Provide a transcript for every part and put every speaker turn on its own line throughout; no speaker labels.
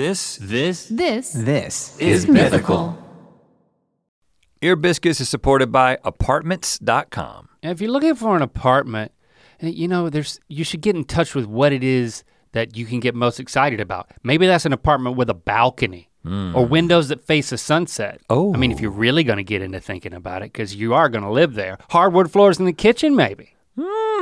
This
This
This
This
is mythical.
Ear Biscuits is supported by apartments.com.
And if you're looking for an apartment, eh, you know, there's you should get in touch with what it is that you can get most excited about. Maybe that's an apartment with a balcony or windows that face a sunset.
Oh.
I mean, if you're really going to get into thinking about it, because you are going to live there. Hardwood floors in the kitchen, maybe.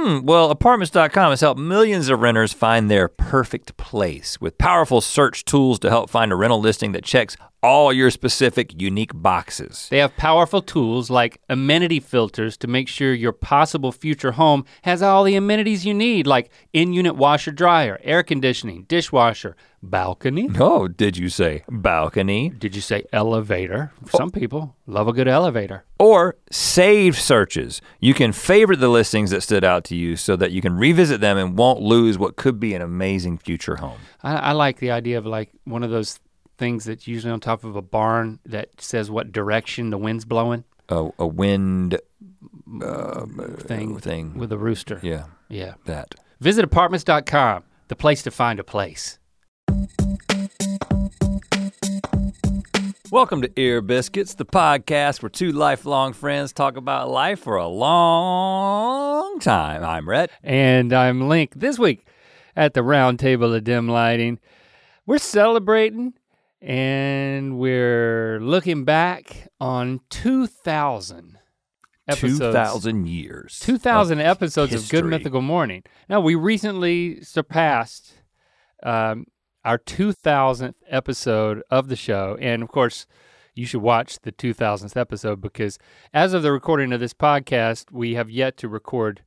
Hmm, well, apartments.com has helped millions of renters find their perfect place with powerful search tools to help find a rental listing that checks all your specific unique boxes.
They have powerful tools like amenity filters to make sure your possible future home has all the amenities you need, like in unit washer dryer, air conditioning, dishwasher, balcony.
No, did you say balcony?
Did you say elevator? Some people love a good elevator.
Or save searches. You can favorite the listings that stood out to you so that you can revisit them and won't lose what could be an amazing future home.
I, I like the idea of like one of those things that's usually on top of a barn that says what direction the wind's blowing
A, a wind uh,
thing
thing.
with a rooster.
yeah,
Yeah.
that.
Visit apartments.com, the place to find a place.
Welcome to Ear Biscuits, the podcast where two lifelong friends talk about life for a long time. I'm Rhett.
And I'm Link. This week at the round table of dim lighting, we're celebrating and we're looking back on 2,000 episodes.
2,000 years.
2,000 episodes of Good. Mythical Morning. Now, we recently surpassed um, our 2000th episode of the show. And of course, you should watch the 2000th episode because as of the recording of this podcast, we have yet to record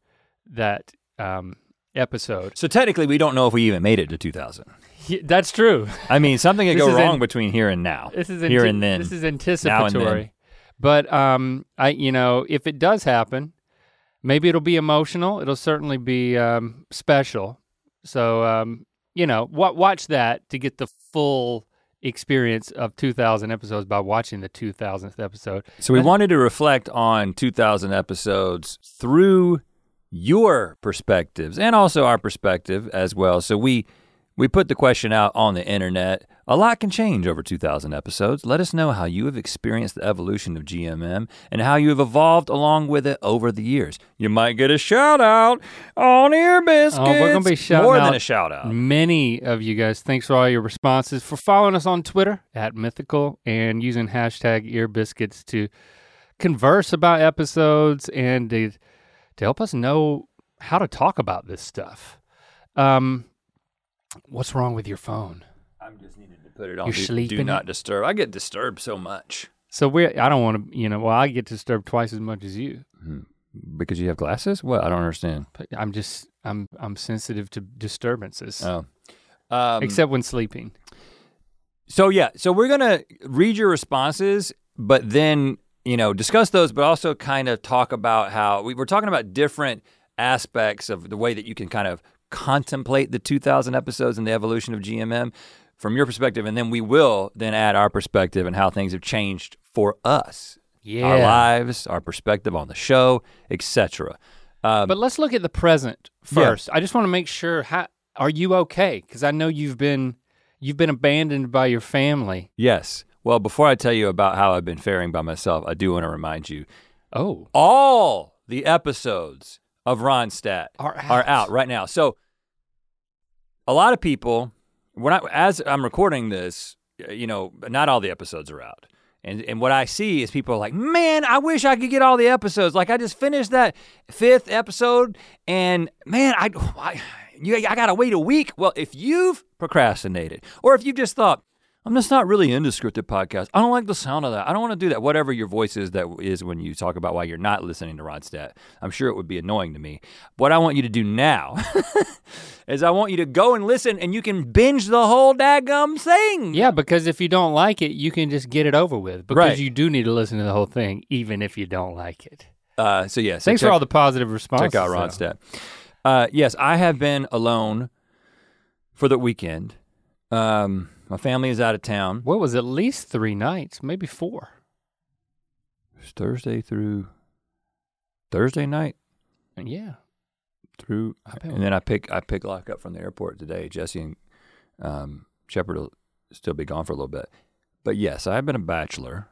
that um, episode.
So technically, we don't know if we even made it to 2,000.
Yeah, That's true.
I mean, something could go wrong
an-
between here and now.
This is
here
anti-
and then.
This is
Now and then.
anticipatory. But um, I, you know, if it does happen, maybe it'll be emotional. It'll certainly be um, special. So um, you know, wa- watch that to get the full experience of 2,000 episodes by watching the 2,000th episode.
So we wanted to reflect on 2,000 episodes through your perspectives and also our perspective as well. So we we put the question out on the internet. A lot can change over 2,000 episodes. Let us know how you have experienced the evolution of GMM and how you have evolved along with it over the years. You might get a shout out on Ear Biscuits.
Oh, we're gonna be shouting
more than a shout out.
Many of you guys, thanks for all your responses, for following us on Twitter at Mythical and using hashtag earbiscuits to converse about episodes and to, to help us know how to talk about this stuff. Um, what's wrong with your phone?
I'm just needing to put it on
You're
do, do not disturb. I get disturbed so much
So we're, I don't want to, you know, well, I get disturbed twice as much as you.
because you have glasses. What? I don't understand.
But I'm just, I'm, I'm sensitive to disturbances,
Oh. Um,
except when sleeping.
So yeah, so we're gonna read your responses, but then you know discuss those, but also kind of talk about how we, we're talking about different aspects of the way that you can kind of contemplate the 2,000 episodes and the evolution of GMM from your perspective, and then we will then add our perspective and how things have changed for us,
Yeah.
our lives, our perspective on the show, etc. Um,
But let's look at the present
Yeah.
first. I just want to make sure how are you okay? Because I know you've been you've been abandoned by your family.
yes. Well, before I tell you about how I've been faring by myself, I do want to remind you
Oh,
all the episodes of Ronstadt
Are
are
out.
out right now. So a lot of people, when I as I'm recording this, you know, not all the episodes are out. And and what I see is people are like, man, I wish I could get all the episodes. Like I just finished that fifth episode, and man, I, I you I gotta wait a week. Well, if you've procrastinated, or if you've just thought, I'm just not really into scripted podcasts. I don't like the sound of that. I don't want to do that. Whatever your voice is that is when you talk about why you're not listening to Rodstead. I'm sure it would be annoying to me. What I want you to do now is I want you to go and listen and you can binge the whole daggum thing.
yeah. Because if you don't like it, you can just get it over with. Because
Right.
you do need to listen to the whole thing, even if you don't like it.
Uh, so yeah. So
Thanks
check,
for all the positive responses.
check out. Rodstead. Uh, yes, I have been alone for the weekend. Um, my family is out of town.
What was at least three nights, maybe four.
It's Thursday through Thursday night.
Yeah.
through, and then I pick I pick Locke up from the airport today. Jesse and um, Shepard will still be gone for a little bit. But yes, I've been a bachelor.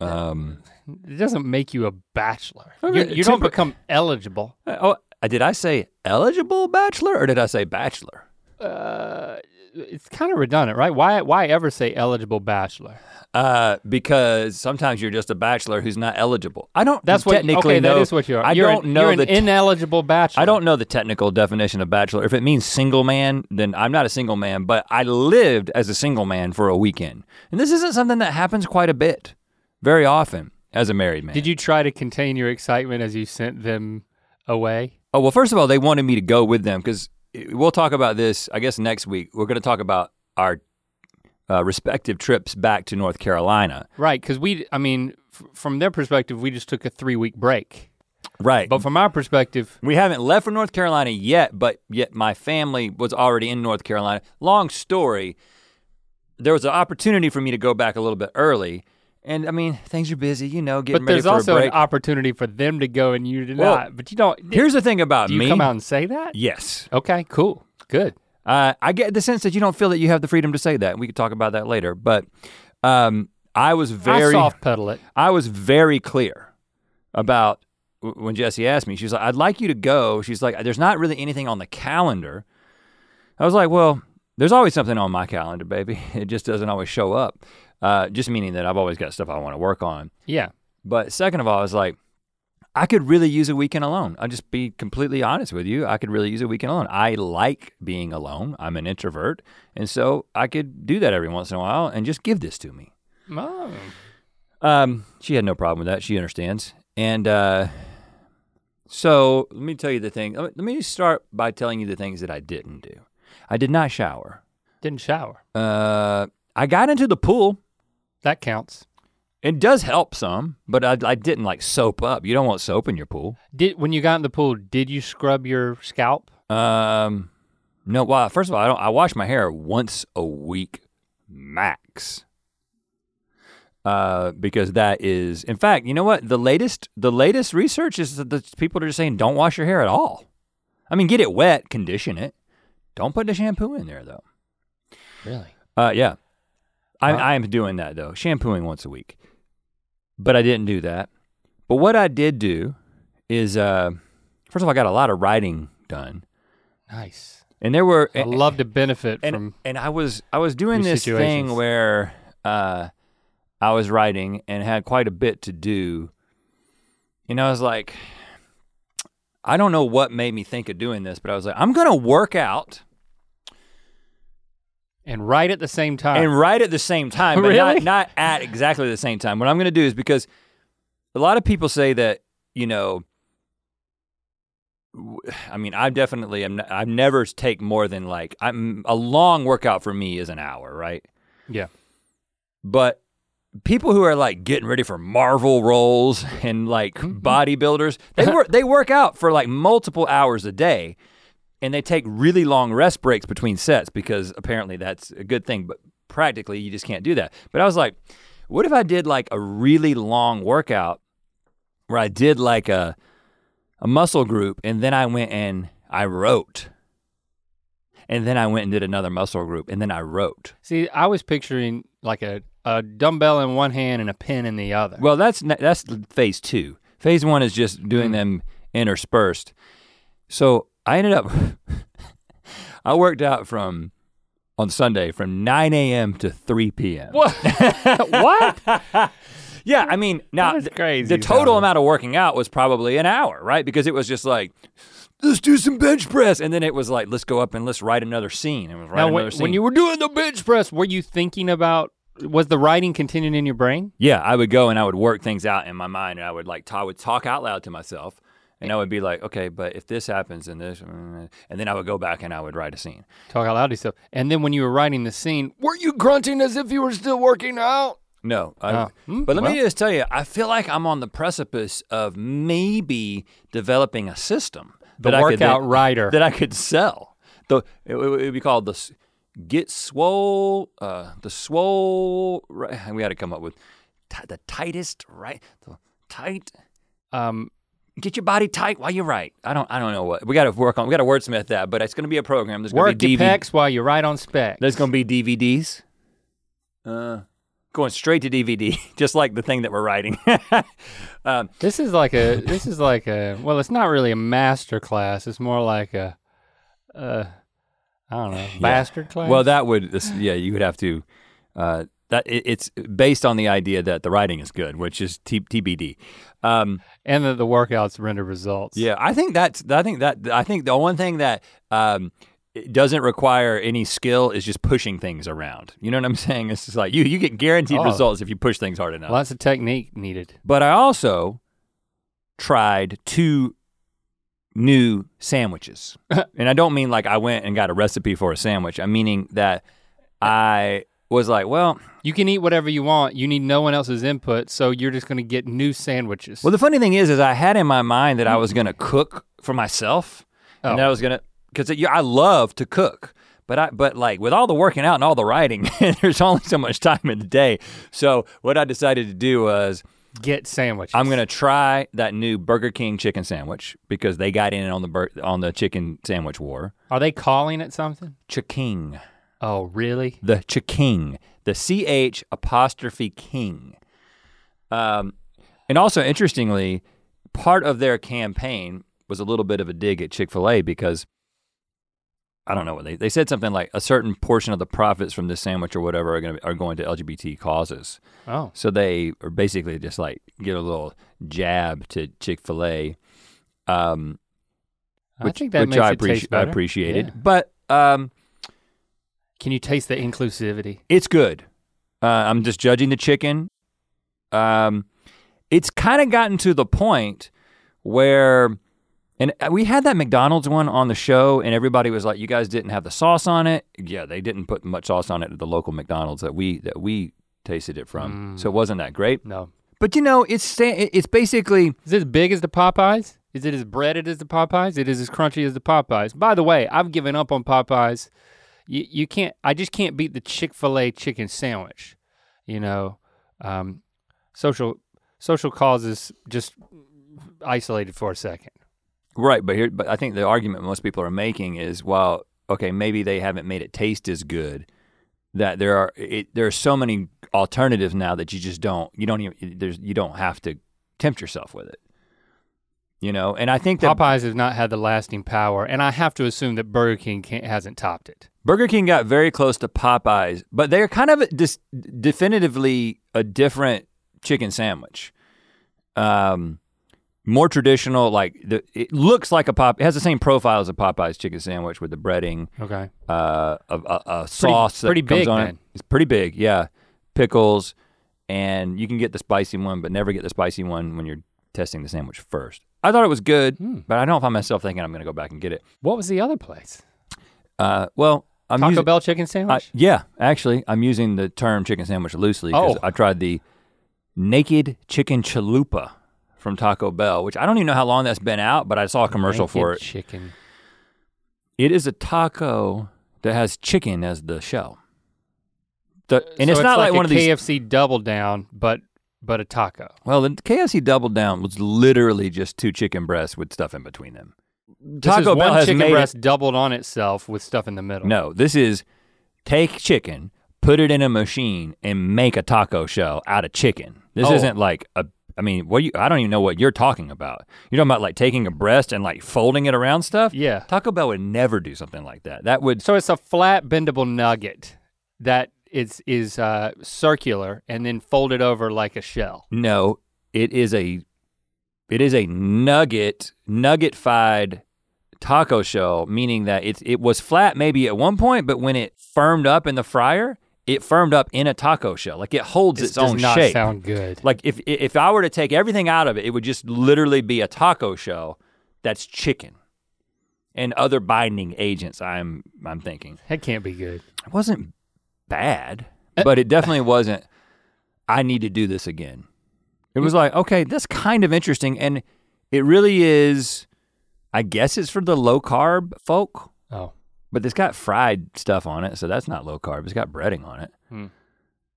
Um,
It doesn't make you a bachelor.
Okay,
You, you don't become eligible.
oh, did I say eligible bachelor or did I say bachelor?
Uh, it's kind of redundant, right? Why why ever say eligible bachelor?
Uh, because sometimes you're just a bachelor who's not eligible. I don't
That's what
technically
okay,
know.
that is what you are.
I
you're
don't
an,
know
you're an
the. te-
ineligible bachelor.
I don't know the technical definition of bachelor. If it means single man, then I'm not a single man, but I lived as a single man for a weekend. And this isn't something that happens quite a bit, very often, as a married man.
Did you try to contain your excitement as you sent them away?
Oh, well, first of all, they wanted me to go with them because we'll talk about this, I guess, next week. We're going to talk about our uh, respective trips back to North Carolina.
Right, because we, I mean, f- from their perspective, we just took a three week break.
Right.
But from our perspective,
we haven't left for North Carolina yet, but yet my family was already in North Carolina. Long story, there was an opportunity for me to go back a little bit early. And I mean, things are busy, you know, getting
but
ready
there's
for a
also an opportunity for them to go and you to
Well,
not. But you don't.
Here's the thing about
do you
me.
come out and say that?
Yes.
Okay, cool, good.
Uh, I get the sense that you don't feel that you have the freedom to say that. We could talk about that later. But um, I was
I
very
soft pedal it.
I was very clear about w- when Jesse asked me. She's like, "I'd like you to go." She's like, "There's not really anything on the calendar." I was like, "Well, there's always something on my calendar, baby. It just doesn't always show up." Uh, just meaning that I've always got stuff I want to work on.
Yeah.
But second of all, I was like, I could really use a weekend alone. I'll just be completely honest with you. I could really use a weekend alone. I like being alone. I'm an introvert. And so I could do that every once in a while and just give this to me.
Oh.
Um, she had no problem with that. She understands. And uh, so let me tell you the thing. Let me start by telling you the things that I didn't do. I did not shower.
Didn't shower.
Uh, I got into the pool.
That counts.
It does help some, but I, I didn't like soap up. You don't want soap in your pool.
Did when you got in the pool, did you scrub your scalp?
Um, no. Well, first of all, I don't. I wash my hair once a week, max. Uh, because that is, in fact, you know what? The latest, the latest research is that the people are just saying don't wash your hair at all. I mean, get it wet, condition it. Don't put the shampoo in there though.
Really?
Uh, yeah, I, I am doing that though, shampooing once a week. But I didn't do that. But what I did do is, uh, first of all, I got a lot of writing done,
Nice.
and there were
I love to benefit
and,
from.
and I was I was doing
your
this thing
situations.
where uh, I was writing and had quite a bit to do. You know, I was like, I don't know what made me think of doing this, but I was like, I'm gonna work out
And right at the same time.
and right at the same time, but
Really?
not not at exactly the same time. What I'm gonna do is because a lot of people say that you know. I mean, I definitely am. I've never take more than like I'm a long workout for me is an hour, right?
yeah.
But people who are like getting ready for Marvel roles and like
Mm-hmm.
bodybuilders, they work they work out for like multiple hours a day and they take really long rest breaks between sets because apparently that's a good thing, but practically you just can't do that. But I was like, what if I did like a really long workout where I did like a a muscle group and then I went and I wrote. And then I went and did another muscle group and then I wrote.
See, I was picturing like a, a dumbbell in one hand and a pen in the other.
Well, that's that's phase two. Phase one is just doing
Mm.
them interspersed. So I ended up, I worked out from on Sunday from 9 a.m. to 3 p.m.
what? what?
Yeah, I mean, now
That's
th-
crazy,
the total amount of working out was probably an hour, right? Because it was just like, let's do some bench press, and then it was like, let's go up and let's write another scene. It was write
now,
another
when,
scene.
when you were doing the bench press, were you thinking about? Was the writing continuing in your brain?
Yeah, I would go and I would work things out in my mind, and I would like I would talk out loud to myself, and I would be like, okay, but if this happens and this, and then I would go back and I would write a scene.
Talk out loud to yourself. And then when you were writing the scene, were you grunting as if you were still working out?
No, I,
Oh. Hmm,
but let
well.
me just tell you, I feel like I'm on the precipice of maybe developing a system
The
that I could
workout writer.
that I could sell. The it, would- be called the get swole, uh, the swole. ri- We had to come up with ti- the tightest right, the tight.
Um,
get your body tight while you write. I don't I don't know what we got to work on. We got to wordsmith that, but it's going to be a program. There's going to be
your
DVD,
while you write on spec.
There's going to be DVDs. Uh, going straight to DVD, just like the thing that we're writing. um,
This is like a this is like a well, it's not really a master class. It's more like a uh I don't know, bastard class.
well, that would yeah, you would have to. Uh, that it, it's based on the idea that the writing is good, which is T, TBD. Um,
and that the workouts render results.
yeah, I think that's. I think that. I think the one thing that um, it doesn't require any skill is just pushing things around. You know what I'm saying? It's just like you you get guaranteed
Oh.
results if you push things hard enough.
Lots of technique needed.
But I also tried two new sandwiches. and I don't mean like I went and got a recipe for a sandwich. I'm meaning that I was like, well,
You can eat whatever you want. You need no one else's input, so you're just gonna get new sandwiches.
well the funny thing is is I had in my mind that I was mm-hmm. going to cook for myself and
Oh.
that I was going to cuz I love to cook. But I but like with all the working out and all the writing, there's only so much time in the day. So what I decided to do was
get sandwiches.
I'm gonna try that new Burger King chicken sandwich because they got in on the bur- on the chicken sandwich war.
Are they calling it something?
Ch'King,
Oh, really?
the Ch'King, the C H apostrophe King. Um, and also interestingly, part of their campaign was a little bit of a dig at Chick Fil A because I don't know what they they said something like a certain portion of the profits from this sandwich or whatever are going to are going to LGBT causes.
Oh.
So they are basically just like get a little jab to Chick Fil A, um,
I
which,
think that
which
makes
I,
it
appreci- I appreciated.
Yeah.
But um,
Can you taste the inclusivity?
it's good. Uh, I'm just judging the chicken. Um, it's kind of gotten to the point where, and we had that McDonald's one on the show, and everybody was like, "You guys didn't have the sauce on it." Yeah, they didn't put much sauce on it at the local McDonald's that we that we tasted it from,
Mm.
so it wasn't that great.
No.
But you know, it's sta- it's basically
Is it as big as the Popeyes? Is it as breaded as the Popeyes? It is as crunchy as the Popeyes. By the way, I've given up on Popeyes. You, you can't. I just can't beat the Chick Fil A chicken sandwich. You know, um, social social causes just isolated for a second.
Right, but here, but I think the argument most people are making is, well, okay, maybe they haven't made it taste as good. That there are it, there are so many alternatives now that you just don't you don't even there's you don't have to tempt yourself with it. You know, and I think that
Popeyes has not had the lasting power, and I have to assume that Burger King can't, hasn't topped it.
Burger King got very close to Popeyes, but they're kind of dis- definitively a different chicken sandwich. Um, more traditional, like the it looks like a pop. It has the same profile as a Popeyes chicken sandwich with the breading,
Okay.
uh, a, a, a sauce that
pretty
comes
big
on it. It's pretty big, yeah. Pickles, and you can get the spicy one, but never get the spicy one when you're testing the sandwich first. I thought it was good,
Hmm.
but I don't find myself thinking I'm going to go back and get it.
What was the other place?
Uh, well, I'm
Taco
using,
Bell chicken
I,
sandwich.
yeah, actually, I'm using the term chicken sandwich loosely because
Oh.
I tried the naked chicken chalupa from Taco Bell, which I don't even know how long that's been out, but I saw a commercial for it.
Chicken.
It is a taco that has chicken as the shell. The, and
So
it's not like,
a
one of these.
KFC double down, but but a taco.
well, the KFC Double Down was literally just two chicken breasts with stuff in between them.
This is
Taco Bell has
chicken
made it-
doubled on itself with stuff in the middle.
No, this is take chicken, put it in a machine, and make a taco shell out of chicken. This
Oh.
isn't like a. I mean, what you? I don't even know what you're talking about. You're talking about like taking a breast and like folding it around stuff.
Yeah.
Taco Bell would never do something like that. That would.
So it's a flat bendable nugget that is is uh, circular and then folded over like a shell.
No, it is a. It is a nugget, nugget-fied taco shell, meaning that it's it was flat maybe at one point, but when it firmed up in the fryer, it firmed up in a taco shell. Like it holds
This
its
does
own
not
shape.
sound good.
Like if if I were to take everything out of it, it would just literally be a taco shell that's chicken and other binding agents. I'm I'm thinking
That can't be good.
it wasn't bad,
Uh,
but it definitely wasn't. I need to do this again. It was like okay, that's kind of interesting, and it really is. I guess it's for the low carb folk,
Oh,
but it's got fried stuff on it, so that's not low carb. It's got breading on it.
Hmm.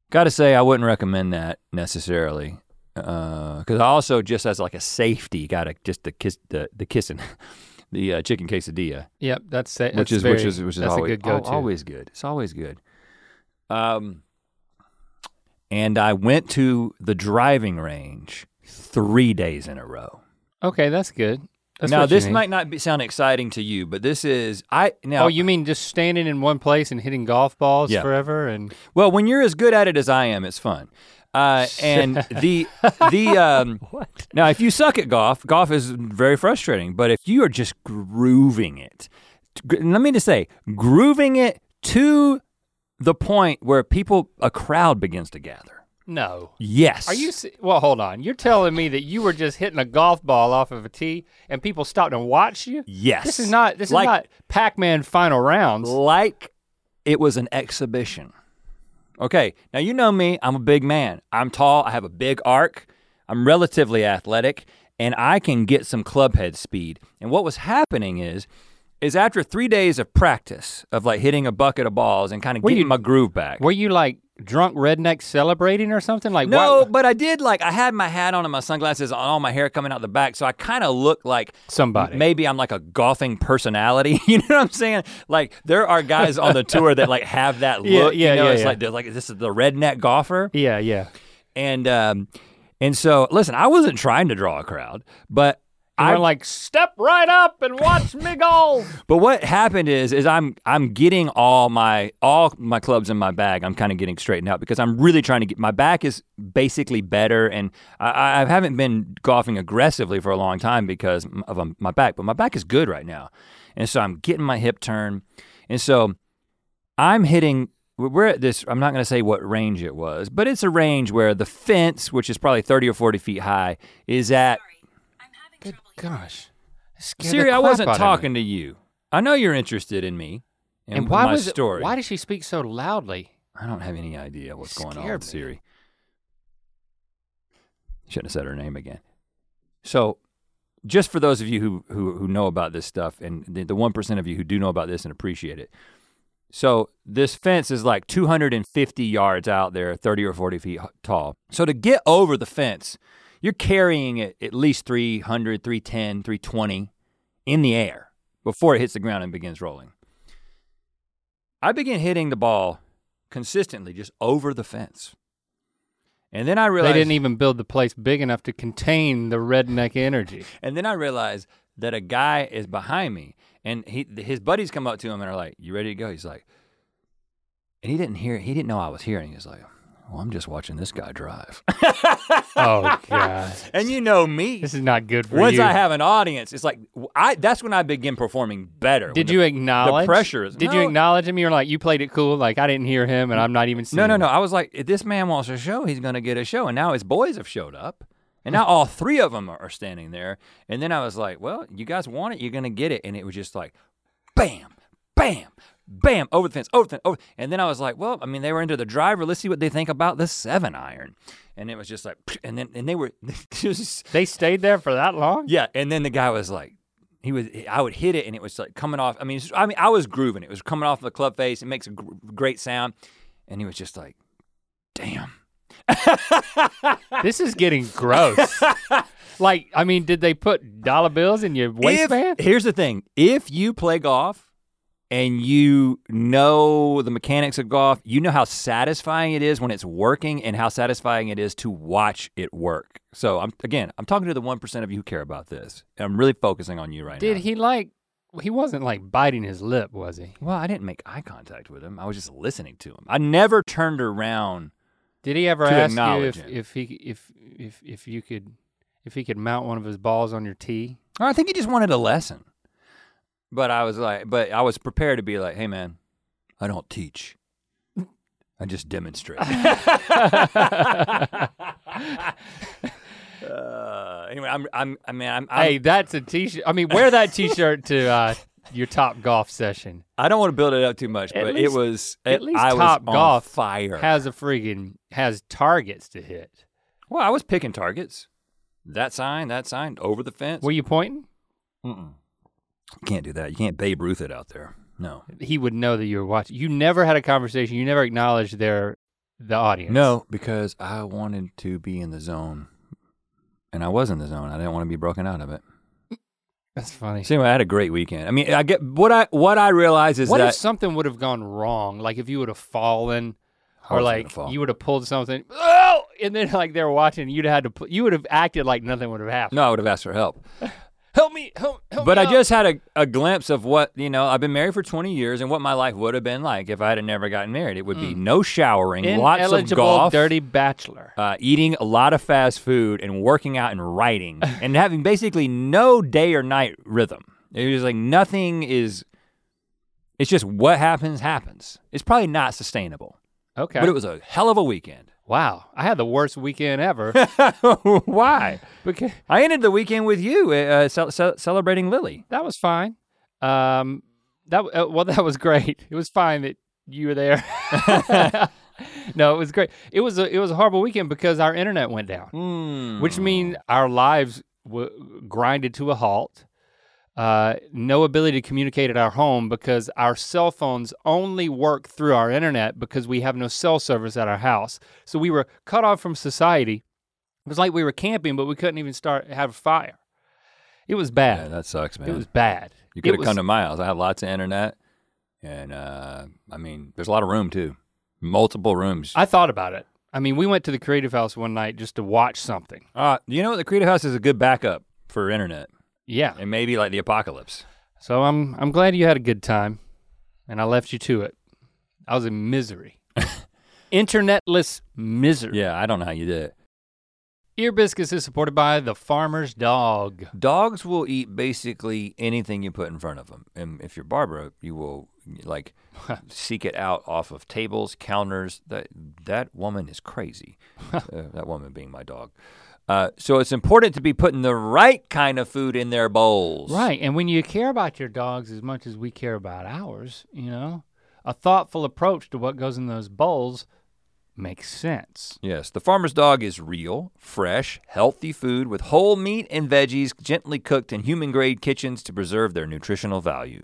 Got to say, I wouldn't recommend that necessarily, because I also just as like a safety, got to just the kiss the the kissing, the uh, chicken quesadilla,
yep. That's, that's
which is
very,
which is which is
that's
always
a good
always good. It's always good. Um, and I went to the driving range three days in a row.
Okay, that's good. That's
now this might not be, sound exciting to you, but this is I now.
Oh, you mean just standing in one place and hitting golf balls
Yeah.
forever and
well, when you're as good at it as I am, it's fun. Uh, and the the um,
what?
now if you suck at golf, golf is very frustrating. But if you are just grooving it, let me just say, grooving it to the point where people, a crowd begins to gather.
No.
Yes.
Are you well? Hold on. You're telling me that you were just hitting a golf ball off of a tee and people stopped and watched you?
Yes.
This is not. This
Like-
is not Pac-Man final rounds.
like it was an exhibition. Okay, now you know me, I'm a big man. I'm tall, I have a big arc, I'm relatively athletic, and I can get some club head speed. And what was happening is, is after three days of practice of like hitting a bucket of balls and kind of getting
you-
my groove back.
Were you like drunk redneck celebrating or something? Like
no,
what-
but I did like I had my hat on and my sunglasses on, all my hair coming out the back, so I kind of looked like
somebody.
Maybe I'm like a golfing personality. You know what I'm saying? Like there are guys on the tour that like have that look.
Yeah, yeah,
you know,
yeah,
it's
yeah.
like they're like this is the redneck golfer.
Yeah, yeah.
And um and so listen, I wasn't trying to draw a crowd, but
I
I
were like, step right up and watch me golf.
but what happened is is I'm I'm getting all my all my clubs in my bag. I'm kind of getting straightened out because I'm really trying to get my back is basically better, and I, I haven't been golfing aggressively for a long time because of um, my back. But my back is good right now, and so I'm getting my hip turn, and so I'm hitting. We're at this. I'm not going to say what range it was, but it's a range where the fence, which is probably 30 or 40 feet high, is at.
Good gosh.
Siri, I wasn't
out of me.
talking to you. I know you're interested in me and,
And why
my
was it-
story.
why does she speak so loudly?
I don't have any idea what's going on with
me.
Siri. Shouldn't have said her name again. So, just for those of you who who, who know about this stuff, and the, the 1% of you who do know about this and appreciate it. So, this fence is like 250 yards out there, 30 or 40 feet tall. So, to get over the fence, you're carrying it at least 300, 310, 320 in the air before it hits the ground and begins rolling. I began hitting the ball consistently just over the fence. And then I realized They
didn't even build the place big enough to contain the redneck energy.
and then I realized that a guy is behind me and he his buddies come up to him and are like, "You ready to go?" He's like and he didn't hear he didn't know I was here and he was like, "Well, I'm just watching this guy drive."
Oh god.
and you know me.
This is not good for
Once
you.
I have an audience, it's like I that's when I begin performing better.
Did
when
you acknowledge
the-
acknowledge?
pressure is-
Did you
No.
acknowledge him? You're like, you played it cool. Like I didn't hear him, and I'm not even seeing.
No, no,
him.
no. I was like, if this man wants a show, he's gonna get a show. And now his boys have showed up. And now all three of them are standing there. And then I was like, well, you guys want it, you're gonna get it. And it was just like, bam, bam, bam, over the fence, over the fence, over. And then I was like, well, I mean, they were into the driver. Let's see what they think about the seven iron. And it was just like, and then and they were just
They stayed there for that long.
yeah, and then the guy was like, he was, I would hit it, and it was like coming off. I mean, it's- I mean, I was grooving. It was coming off the club face. It makes a gr- great sound, and he was just like, "Damn."
This is getting gross. like, I mean, did they put dollar bills in your waistband?
If, here's the thing: if you play golf and you know the mechanics of golf, you know how satisfying it is when it's working, and how satisfying it is to watch it work. So, I'm again, I'm talking to the one percent of you who care about this. I'm really focusing on you right now.
Did he like? He wasn't like biting his lip, was he?
Well, I didn't make eye contact with him. I was just listening to him. I never turned around.
Did he ever
To
ask you if, if he if if if you could if he could mount one of his balls on your tee?
I think he just wanted a lesson. But I was like, but I was prepared to be like, hey man, I don't teach. I just demonstrate. uh, anyway, I'm, I'm, I mean, I'm, I'm
hey, that's a t-shirt. I mean, wear that t-shirt to uh, your top golf session.
I don't want to build it up too much,
At
but
least-
it was,
at
it-
least
I was
Top
on
Golf
fire.
Has a freaking has targets to hit.
well, I was picking targets. That sign, that sign, over the fence.
Were you pointing?
Mm-mm. You can't do that. You can't Babe Ruth it out there. No.
He would know that you were watching. You never had a conversation. You never acknowledged their the audience.
No, because I wanted to be in the zone. And I was in the zone. I didn't want to be broken out of it.
that's funny.
So anyway, I had a great weekend. I mean, I get what I what I realize is
what
that
if something would have gone wrong? Like if you would have fallen, or like
fall.
you would have pulled something, oh, and then like they were watching, you'd have had to, you would have acted like nothing would have happened.
No, I would have asked for help.
Help me, help, help
But
me
I
out.
just had a, a glimpse of what, you know, I've been married for 20 years and what my life would have been like if I had never gotten married. It would be no showering, lots of
Mm. ineligible
golf,
dirty bachelor.
uh, eating a lot of fast food and working out and writing and having basically no day or night rhythm. It was like nothing is, it's just what happens, happens. It's probably not sustainable,
Okay.
but it was a hell of a weekend.
Wow, I had the worst weekend ever.
Why?
because
I ended the weekend with you uh, ce- ce- celebrating Lily.
that was fine. Um, that uh, well, that was great. It was fine that you were there. no, it was great. It was a it was a horrible weekend because our internet went down,
Hmm.
which means our lives w- grinded to a halt. Uh, no ability to communicate at our home because our cell phones only work through our internet because we have no cell service at our house. So we were cut off from society. It was like we were camping, but we couldn't even start have a fire. It was bad.
Yeah, that sucks, man.
It was bad.
You could have come to my house. I have lots of internet, and uh, I mean, there's a lot of room too, multiple rooms.
I thought about it. I mean, we went to the Creative House one night just to watch something.
uh, you know, what? the Creative House is a good backup for internet,
Yeah.
and maybe like the apocalypse.
So I'm I'm glad you had a good time, and I left you to it. I was in misery, internetless misery.
Yeah, I don't know how you did it.
Ear Biscuits is supported by the Farmer's Dog.
Dogs will eat basically anything you put in front of them, and if you're Barbara, you will like seek it out off of tables, counters. That that woman is crazy. uh, that woman being my dog. Uh, so it's important to be putting the right kind of food in their bowls.
Right, and when you care about your dogs as much as we care about ours, you know, a thoughtful approach to what goes in those bowls makes sense.
Yes, the farmer's dog is real, fresh, healthy food with whole meat and veggies gently cooked in human grade kitchens to preserve their nutritional value.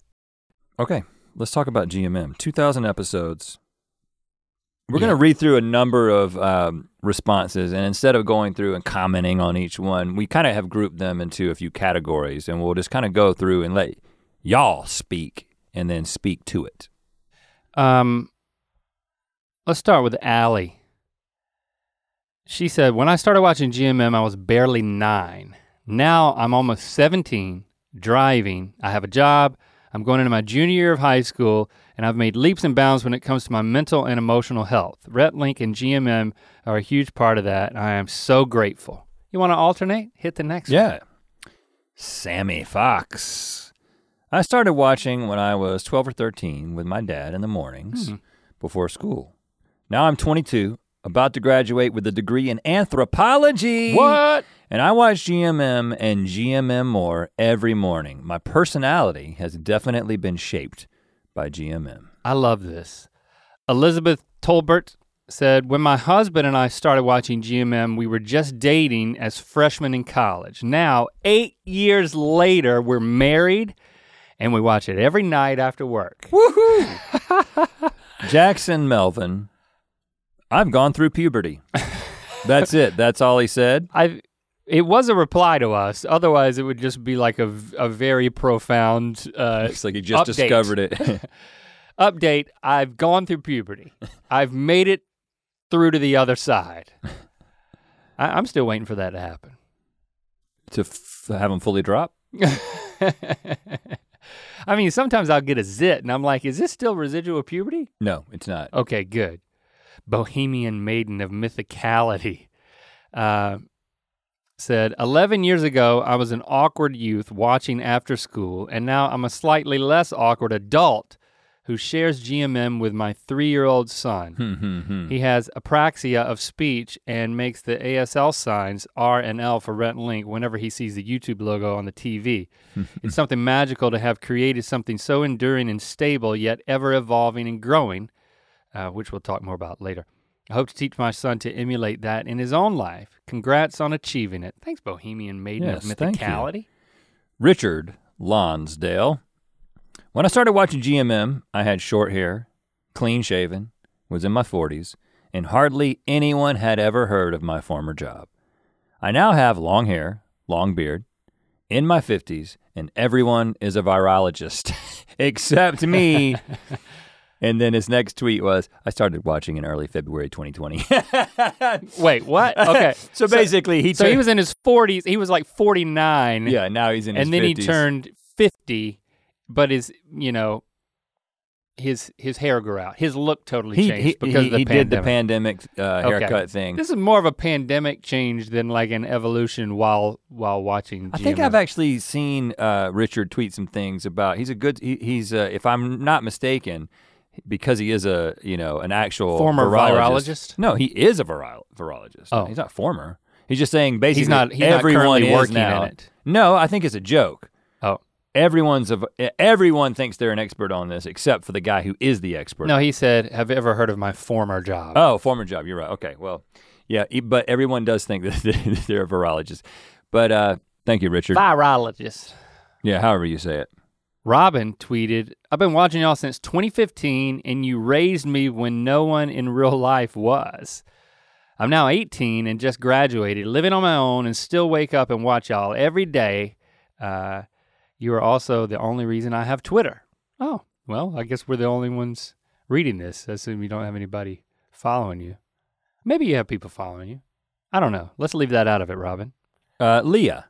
Okay, let's talk about GMM. 2,000 episodes. We're going to read through a number of um, responses, and instead of going through and commenting on each one, we kind of have grouped them into a few categories, and we'll just kind of go through and let y'all speak and then speak to it.
Um, let's start with Allie. She said, When I started watching GMM, I was barely nine. Now I'm almost 17, driving. I have a job. I'm going into my junior year of high school, and I've made leaps and bounds when it comes to my mental and emotional health. RetLink and GMM are a huge part of that, and I am so grateful. You want to alternate? Hit the next one.
Yeah. Sammy Fox. I started watching when I was 12 or 13 with my dad in the mornings
Hmm.
before school. Now I'm 22, about to graduate with a degree in anthropology.
What?
And I watch GMM and GMM more every morning. My personality has definitely been shaped by GMM.
I love this. Elizabeth Tolbert said, When my husband and I started watching GMM, we were just dating as freshmen in college. Now, eight years later, we're married and we watch it every night after work. Woohoo!
Jackson Melvin, I've gone through puberty. That's it. That's all he said.
I it was a reply to us. Otherwise, it would just be like a, a very profound uh,
It's like he just
Update.
discovered it.
update. I've gone through puberty. I've made it through to the other side. I, I'm still waiting for that to happen.
to f- have him fully drop.
I mean, sometimes I'll get a zit and I'm like, is this still residual puberty?
No, it's not.
Okay, good. Bohemian maiden of mythicality uh, said, 11 years ago, I was an awkward youth watching after school, and now I'm a slightly less awkward adult who shares GMM with my three year old son.
Hmm, hmm, hmm.
He has apraxia of speech and makes the ASL signs R and L for Rhett and Link whenever he sees the YouTube logo on the TV. it's something magical to have created something so enduring and stable, yet ever evolving and growing, uh, which we'll talk more about later. I hope to teach my son to emulate that in his own life. Congrats on achieving it. Thanks, Bohemian Maiden
Yes,
of. Mythicality.
Richard Lonsdale. When I started watching GMM, I had short hair, clean shaven, was in my 40s, and hardly anyone had ever heard of my former job. I now have long hair, long beard, in my 50s, and everyone is a virologist except me. and then his next tweet was, I started watching in early February 2020.
Wait, what? Okay.
so basically, he
So he was in his 40s. He was like 49.
yeah, now he's in his
and then he turned 50, but his, you know, his his hair grew out. His look totally
He,
changed
he,
because
he,
of the
he
pandemic.
did the pandemic uh,
Okay.
haircut thing.
This is more of a pandemic change than like an evolution while while watching.
I think I've actually seen uh, Richard tweet some things about. He's a good. He, he's uh, if I'm not mistaken, because he is a you know an actual
Former
virologist.
virologist?
No, he is a viro- virologist.
Oh.
he's not former. He's just saying basically
he's not. He's not
everyone
currently
is
working
now.
in it.
No, I think it's a joke.
Oh
Everyone's a, everyone thinks they're an expert on this except for the guy who is the expert.
no, he said, "Have you ever heard of my former job?"
Oh, former job. You're right. Okay. Well, yeah, but everyone does think that they're a virologist. But uh, thank you, Richard.
Virologist.
Yeah, however you say it.
Robin tweeted, I've been watching y'all since 2015 and you raised me when no one in real life was. I'm now 18 and just graduated, living on my own and still wake up and watch y'all every day. Uh, you are also the only reason I have Twitter. Oh, well, I guess we're the only ones reading this. I assume you don't have anybody following you. Maybe you have people following you. I don't know. Let's leave that out of it, Robin.
Uh, Leah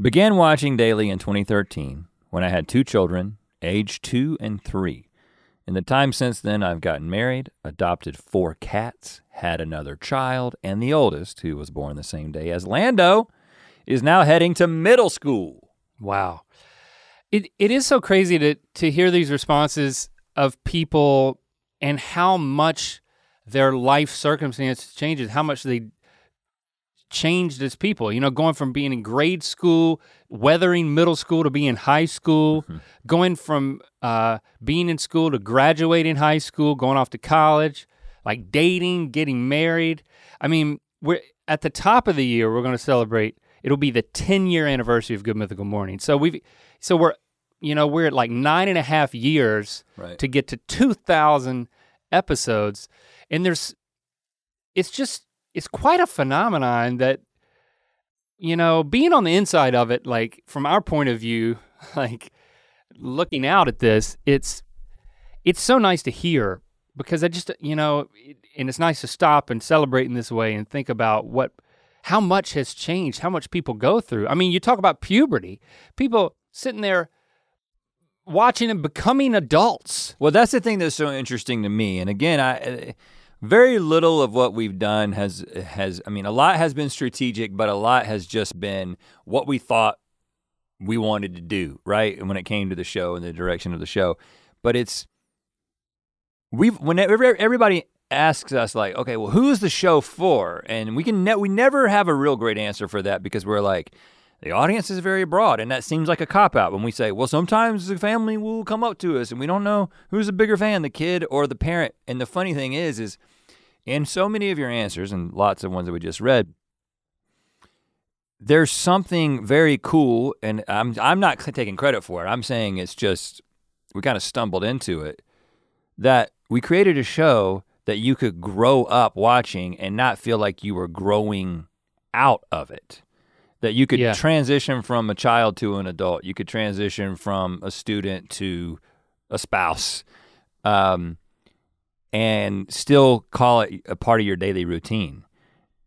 began watching daily in 2013 when I had two children, age two and three. In the time since then, I've gotten married, adopted four cats, had another child, and the oldest, who was born the same day as Lando, is now heading to middle school.
Wow. It it is so crazy to to hear these responses of people and how much their life circumstances changes, how much they changed as people. You know, going from being in grade school, weathering middle school to being high school, going from uh, being in school to graduating high school, going off to college, like dating, getting married. I mean, we're at the top of the year. We're going to celebrate. It'll be the 10 year anniversary of Good Mythical Morning. So we've, so we're, you know, we're at like nine and a half years
Right.
to get to 2,000 episodes, and there's, it's just, it's quite a phenomenon that, you know, being on the inside of it, like from our point of view, like looking out at this, it's, it's so nice to hear because I just, you know, and it's nice to stop and celebrate in this way and think about what, how much has changed, how much people go through. I mean, you talk about puberty, people sitting there watching and becoming adults.
Well, that's the thing that's so interesting to me. And again, I very little of what we've done has has I mean, a lot has been strategic, but a lot has just been what we thought we wanted to do, right? And when it came to the show and the direction of the show. But it's we've whenever everybody asks us like, okay, well, who's the show for? And we can ne- we never have a real great answer for that because we're like the audience is very broad and that seems like a cop out when we say, well, sometimes the family will come up to us and we don't know who's a bigger fan, the kid or the parent. And the funny thing is is in so many of your answers and lots of ones that we just read, there's something very cool and I'm I'm not taking credit for it. I'm saying it's just we kind of stumbled into it that we created a show that you could grow up watching and not feel like you were growing out of it. That you could
Yeah.
transition from a child to an adult. You could transition from a student to a spouse, um, and still call it a part of your daily routine.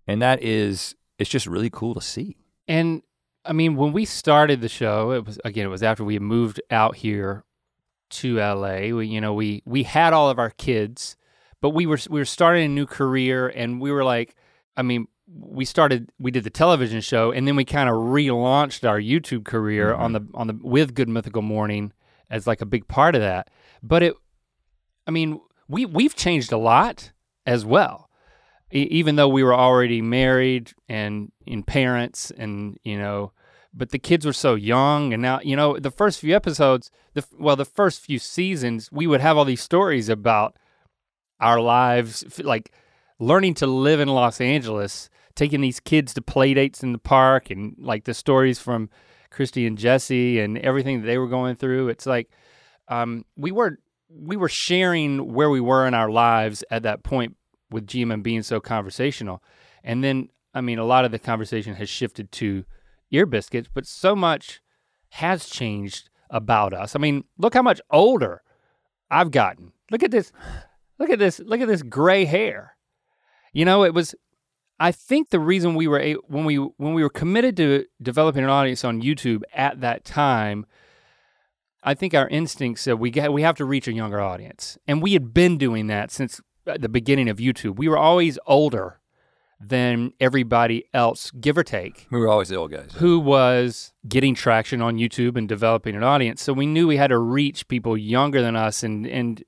And that is, it's just really cool to see.
And I mean, when we started the show, it was again, it was after we moved out here to LA. We, you know, we we had all of our kids, but we were we were starting a new career, and we were like, I mean, we started we did the television show, and then we kind of relaunched our YouTube career on mm-hmm. the on the with Good Mythical Morning as like a big part of that. But it, I mean, we we've changed a lot as well e- even though we were already married and in parents and you know but the kids were so young and now you know the first few episodes the well the first few seasons we would have all these stories about our lives like learning to live in Los Angeles, taking these kids to play dates in the park and like the stories from Christy and Jesse and everything that they were going through. It's like um, we were we were sharing where we were in our lives at that point with GMM being so conversational. And then I mean a lot of the conversation has shifted to ear biscuits, but so much has changed about us. I mean, look how much older I've gotten. Look at this. Look at this. Look at this gray hair. You know, it was I think the reason we were when we when we were committed to developing an audience on YouTube at that time, I think our instincts said we get we have to reach a younger audience, and we had been doing that since the beginning of YouTube. We were always older than everybody else, give or take.
We were always the old guys.
Who was getting traction on YouTube and developing an audience. So we knew we had to reach people younger than us and and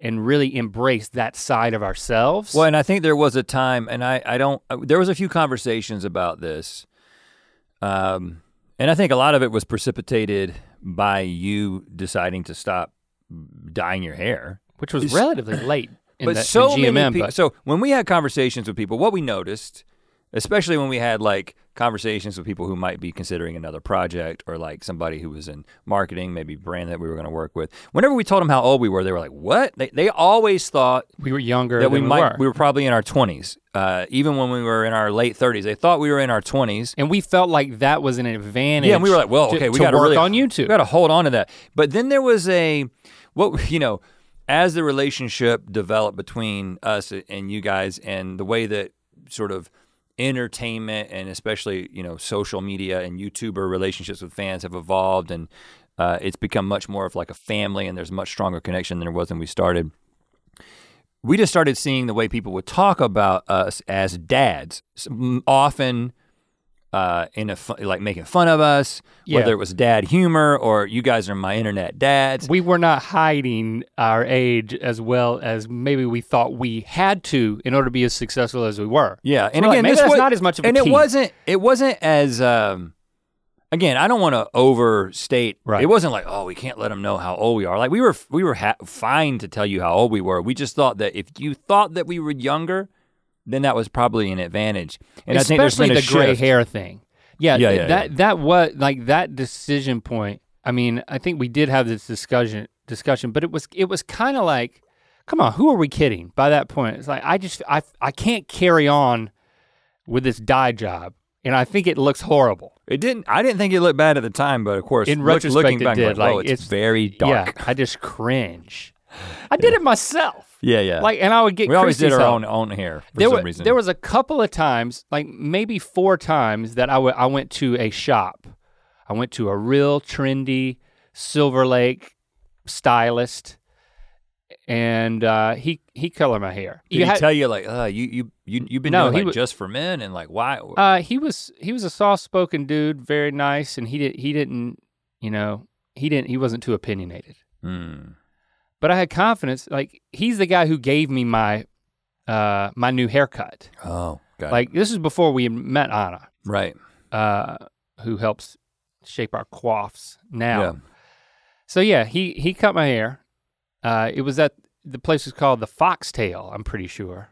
and really embrace that side of ourselves.
Well, and I think there was a time, and I, I don't, uh, there was a few conversations about this. Um, and I think a lot of it was precipitated by you deciding to stop dyeing your hair.
Which was relatively late in
but
the,
so
in GMM,
many people,
but
so when we had conversations with people, what we noticed, especially when we had like conversations with people who might be considering another project or like somebody who was in marketing, maybe brand that we were going to work with. Whenever we told them how old we were, they were like, "What?" They they always thought
we were younger
that we might
were.
we were probably in our 20s. Uh, even when we were in our late 30s, they thought we were in our 20s.
and we felt like that was an advantage.
Yeah, and we were like, "Well,
to-
okay, we got to
work
really
on
We got to hold on to that." But then there was a what you know, as the relationship developed between us and you guys, and the way that sort of entertainment and especially you know social media and YouTuber relationships with fans have evolved, and uh, it's become much more of like a family, and there's much stronger connection than there was when we started. We just started seeing the way people would talk about us as dads, often uh, in a like making fun of us, whether it was dad humor or you guys are my internet dads.
we were not hiding our age as well as maybe we thought we had to in order to be as successful as we were.
Yeah, and
like,
again,
maybe
this was,
not as much of a
and it wasn't. It wasn't as. Um, again, I don't want to overstate.
Right.
It wasn't like, oh, we can't let them know how old we are. Like we were, we were ha- fine to tell you how old we were. We just thought that if you thought that we were younger, then that was probably an advantage. And I think there's
Especially
been a
the gray
shift.
hair thing. Yeah,
Yeah, yeah,
that that was like that decision point. I mean, I think we did have this discussion discussion, but it was it was kind of like, come on, who are we kidding? By that point, it's like I just I I can't carry on with this dye job, and I think it looks horrible.
It didn't. I didn't think it looked bad at the time, but of course,
In retrospect,
looking
it
back,
did,
like, oh, it's,
it's-
very dark.
Yeah, I just cringe. I did it myself.
Yeah, yeah.
Like, and I would get
we always did our own own hair for
there
some reason.
There was a couple of times, like maybe four times, that I I went to a shop. I went to a real trendy Silver Lake stylist, and uh, he he colored my hair.
Did
You
he
had-
tell you like, uh, you you you you've been
No,
doing
he
like
wa-
just for men and like why?
uh, he was he was a soft spoken dude, very nice, and he did he didn't you know he didn't he wasn't too opinionated.
Hmm.
But I had confidence. Like he's the guy who gave me my uh, my new haircut.
Oh, got it.
Like this is before we met Anna.
right.
uh, who helps shape our coiffs now.
Yeah.
So yeah, he he cut my hair. Uh, it was at the place was called the Foxtail. I'm pretty sure,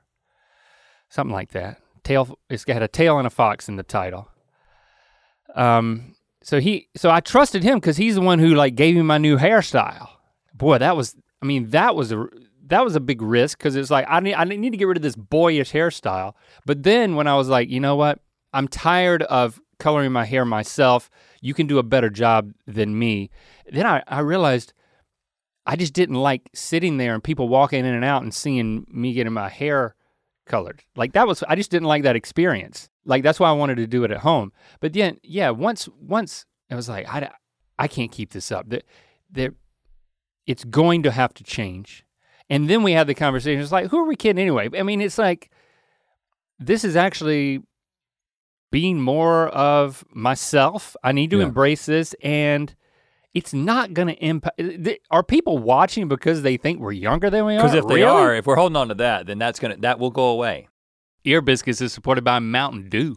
something like that. Tail. It's got a tail and a fox in the title. Um. So he. So I trusted him because he's the one who like gave me my new hairstyle. Boy, that was. I mean, that was a that was a big risk because it's like I need I need to get rid of this boyish hairstyle. But then when I was like, you know what, I'm tired of coloring my hair myself. You can do a better job than me. Then I, I realized I just didn't like sitting there and people walking in and out and seeing me getting my hair colored. Like that was I just didn't like that experience. Like that's why I wanted to do it at home. But then yeah, once once I was like I, I can't keep this up. That there it's going to have to change. And then we had the conversation. It's like, who are we kidding anyway? I mean, it's like this is actually being more of myself. I need to
Yeah.
embrace this and it's not going to impact. Are people watching because they think we're younger than we are?
Because if they
Really?
are, if we're holding on to that, then that's gonna that will go away.
Ear Biscuits is supported by Mountain Dew.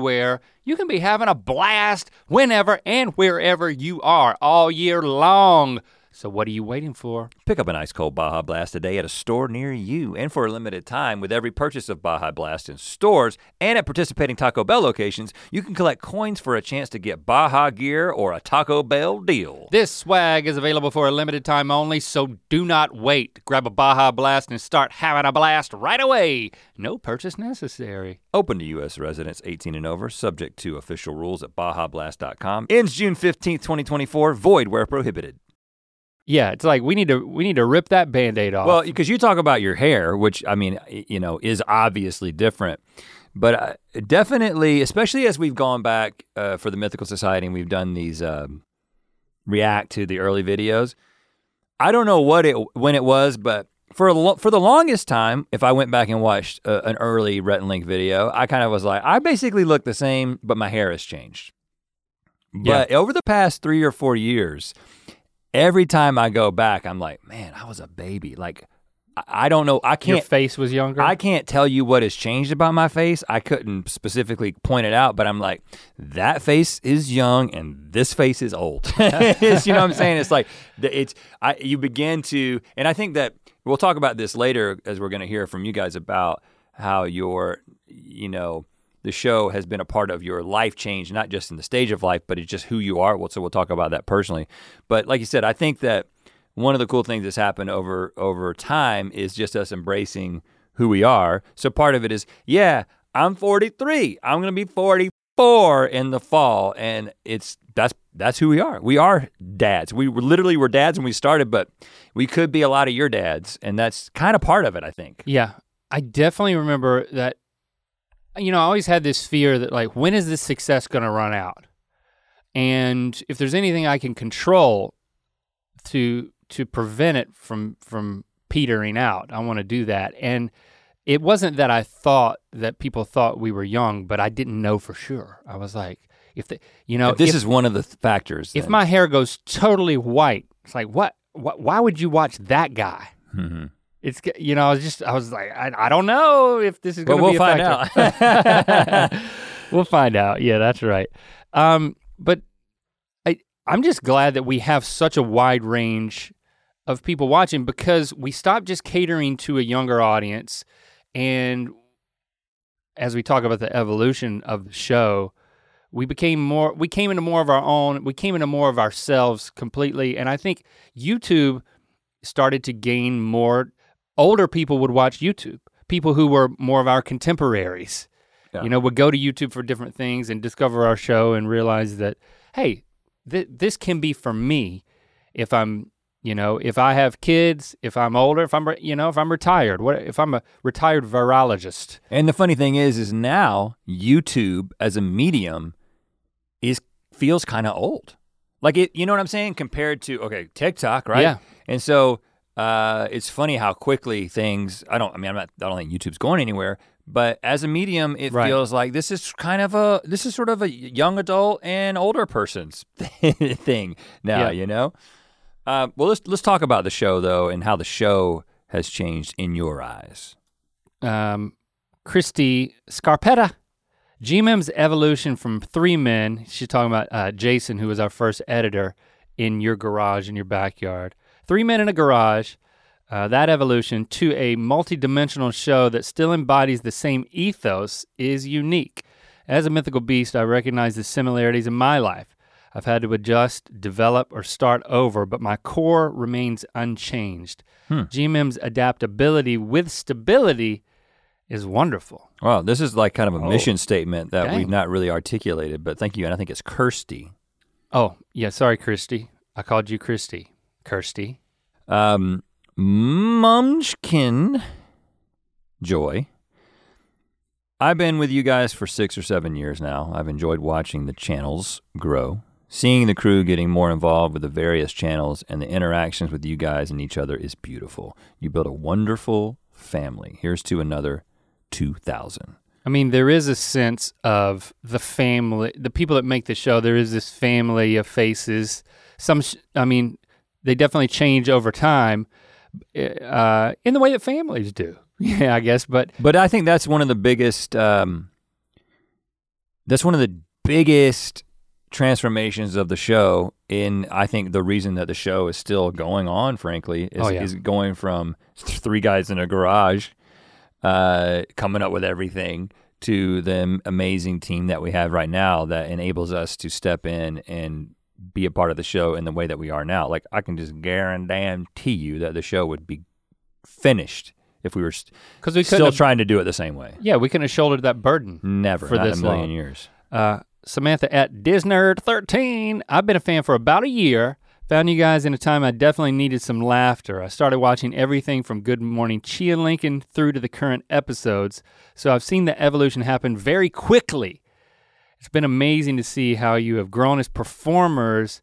you can be having a blast whenever and wherever you are all year long. So what are you waiting for?
Pick up an ice cold Baja Blast today at a store near you and for a limited time with every purchase of Baja Blast in stores and at participating Taco Bell locations, you can collect coins for a chance to get Baja gear or a Taco Bell deal.
This swag is available for a limited time only, so do not wait. Grab a Baja Blast and start having a blast right away. No purchase necessary.
Open to U.S. residents 18 and over, subject to official rules at BajaBlast.com. Ends June 15th, 2024, void where prohibited.
Yeah, it's like we need to we need to rip that band-aid off.
Well, because you talk about your hair, which I mean, you know, is obviously different, but uh, definitely, especially as we've gone back uh, for the Mythical Society and we've done these um, react to the early videos. I don't know what it when it was, but for a lo- for the longest time, if I went back and watched uh, an early Rhett and Link video, I kind of was like, I basically look the same, but my hair has changed. But over the past three or four years, every time I go back, I'm like, man, I was a baby. Like, I- don't know. I can't.
face was younger.
I can't tell you what has changed about my face. I couldn't specifically point it out, but I'm like, that face is young and this face is old. You know what I'm saying? It's like it's I you begin to and I think that we'll talk about this later as we're gonna hear from you guys about how your you know the show has been a part of your life change, not just in the stage of life, but it's just who you are. Well, so we'll talk about that personally. But like you said, I think that one of the cool things that's happened over over time is just us embracing who we are. So part of it is, yeah, I'm 43. I'm gonna be 44 in the fall, and it's that's that's who we are. We are dads. We literally were dads when we started, but we could be a lot of your dads, and that's kind of part of it, I think.
Yeah, I definitely remember that. You know, I always had this fear that like, when is this success going to run out? And if there's anything I can control to to prevent it from from petering out, I want to do that. And it wasn't that I thought that people thought we were young, but I didn't know for sure. I was like, if the, you know,
this
if,
is one of the th- factors.
if
then.
my hair goes totally white, it's like, what? What? Why would you watch that guy?
Mhm.
It's you know I was just I was like I, I don't know if this is going to
we'll
be a
find out.
we'll find out. Yeah, that's right. Um, but I I'm just glad that we have such a wide range of people watching because we stopped just catering to a younger audience, and as we talk about the evolution of the show, we became more we came into more of our own. We came into more of ourselves completely, and I think YouTube started to gain more older people would watch YouTube. People who were more of our contemporaries,
Yeah.
you know, would go to YouTube for different things and discover our show and realize that, hey, th- this can be for me if I'm, you know, if I have kids, if I'm older, if I'm, re- you know, if I'm retired, what if I'm a retired virologist?
And the funny thing is, is now YouTube as a medium is feels kind of old. Like it, you know what I'm saying? Compared to okay, TikTok, right?
Yeah.
And so uh, it's funny how quickly things. I don't. I mean, I'm not. I don't think YouTube's going anywhere. But as a medium, it
Right.
feels like this is kind of a. This is sort of a young adult and older person's thing now.
Yeah.
You know. Uh, well, let's let's talk about the show though, and how the show has changed in your eyes.
um, Christy Scarpetta. GMM's evolution from three men, she's talking about uh, Jason, who was our first editor in your garage, in your backyard. Three men in a garage, uh, that evolution to a multi-dimensional show that still embodies the same ethos is unique. As a mythical beast, I recognize the similarities in my life. I've had to adjust, develop, or start over, but my core remains unchanged.
Hmm.
GMM's adaptability with stability is wonderful.
Wow, this is like kind of a
Oh.
mission statement that
Dang.
we've not really articulated, but thank you. And I think it's Kirsty.
Oh, yeah, sorry, Christy. I called you Christy. Kirsty.
Um, Mumchkin Joy. I've been with you guys for six or seven years now. I've enjoyed watching the channels grow, seeing the crew getting more involved with the various channels, and the interactions with you guys and each other is beautiful. You built a wonderful family. Here's to another 2000.
I mean, there is a sense of the family, the people that make the show. There is this family of faces. Some, sh- I mean, they definitely change over time, uh, in the way that families do. Yeah, I guess. But
But I think that's one of the biggest. Um, that's one of the biggest transformations of the show. In I think the reason that the show is still going on, frankly, is,
Oh, yeah.
is going from three guys in a garage, uh, coming up with everything, to the amazing team that we have right now that enables us to step in and be a part of the show in the way that we are now. Like I can just guarantee you that the show would be finished if we were st-
because we
still
have-
trying to do it the same way.
yeah, we couldn't have shouldered that burden.
Never
For this
million
long.
years.
Uh, Samantha at Disnerd13. I've been a fan for about a year. Found you guys in a time I definitely needed some laughter. I started watching everything from Good Morning Chia Lincoln through to the current episodes, so I've seen the evolution happen very quickly. It's been amazing to see how you have grown as performers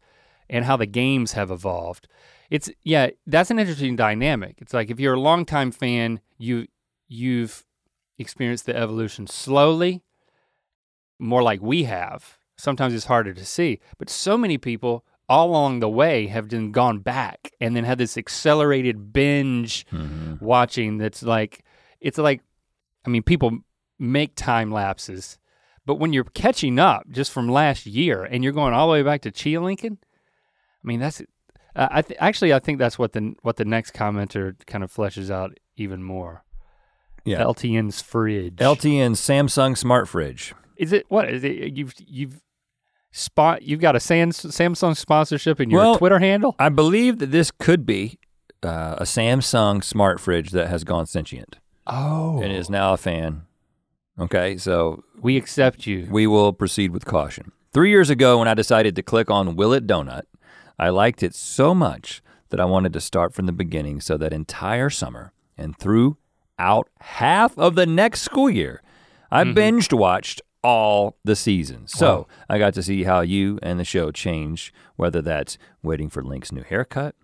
and how the games have evolved. It's yeah, that's an interesting dynamic. It's like if you're a longtime fan, you you've experienced the evolution slowly, more like we have. Sometimes it's harder to see, but so many people all along the way have then gone back and then had this accelerated binge
Mhm.
watching that's like it's like I mean people make time lapses, but when you're catching up just from last year and you're going all the way back to Chia Lincoln, I mean that's uh, I th- actually I think that's what the what the next commenter kind of fleshes out even more.
Yeah.
LTN's fridge.
LTN Samsung Smart Fridge.
Is it what is it? You've you've spot you've got a Sam, Samsung sponsorship in your
Well,
Twitter handle.
I believe that this could be uh, a Samsung Smart Fridge that has gone sentient
Oh,
and is now a fan. Okay, so
we accept you.
we will proceed with caution. Three years ago, when I decided to click on Will It Donut, I liked it so much that I wanted to start from the beginning so that entire summer and throughout half of the next school year, I mm-hmm. binged watched all the seasons. So
Wow.
I got to see how you and the show changed, whether that's waiting for Link's new haircut,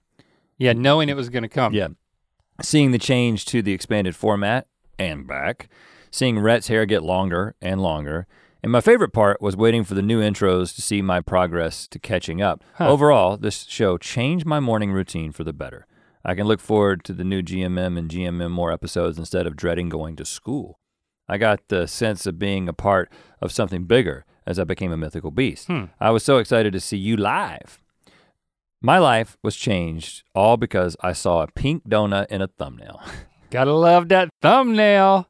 Yeah, knowing it was going to come.
yeah. Seeing the change to the expanded format and back, seeing Rhett's hair get longer and longer, and my favorite part was waiting for the new intros to see my progress to catching up.
Huh.
Overall, this show changed my morning routine for the better. I can look forward to the new GMM and GMM more episodes instead of dreading going to school. I got the sense of being a part of something bigger as I became a mythical beast.
Hmm.
I was so excited to see you live. My life was changed all because I saw a pink donut in a thumbnail.
Gotta love that thumbnail.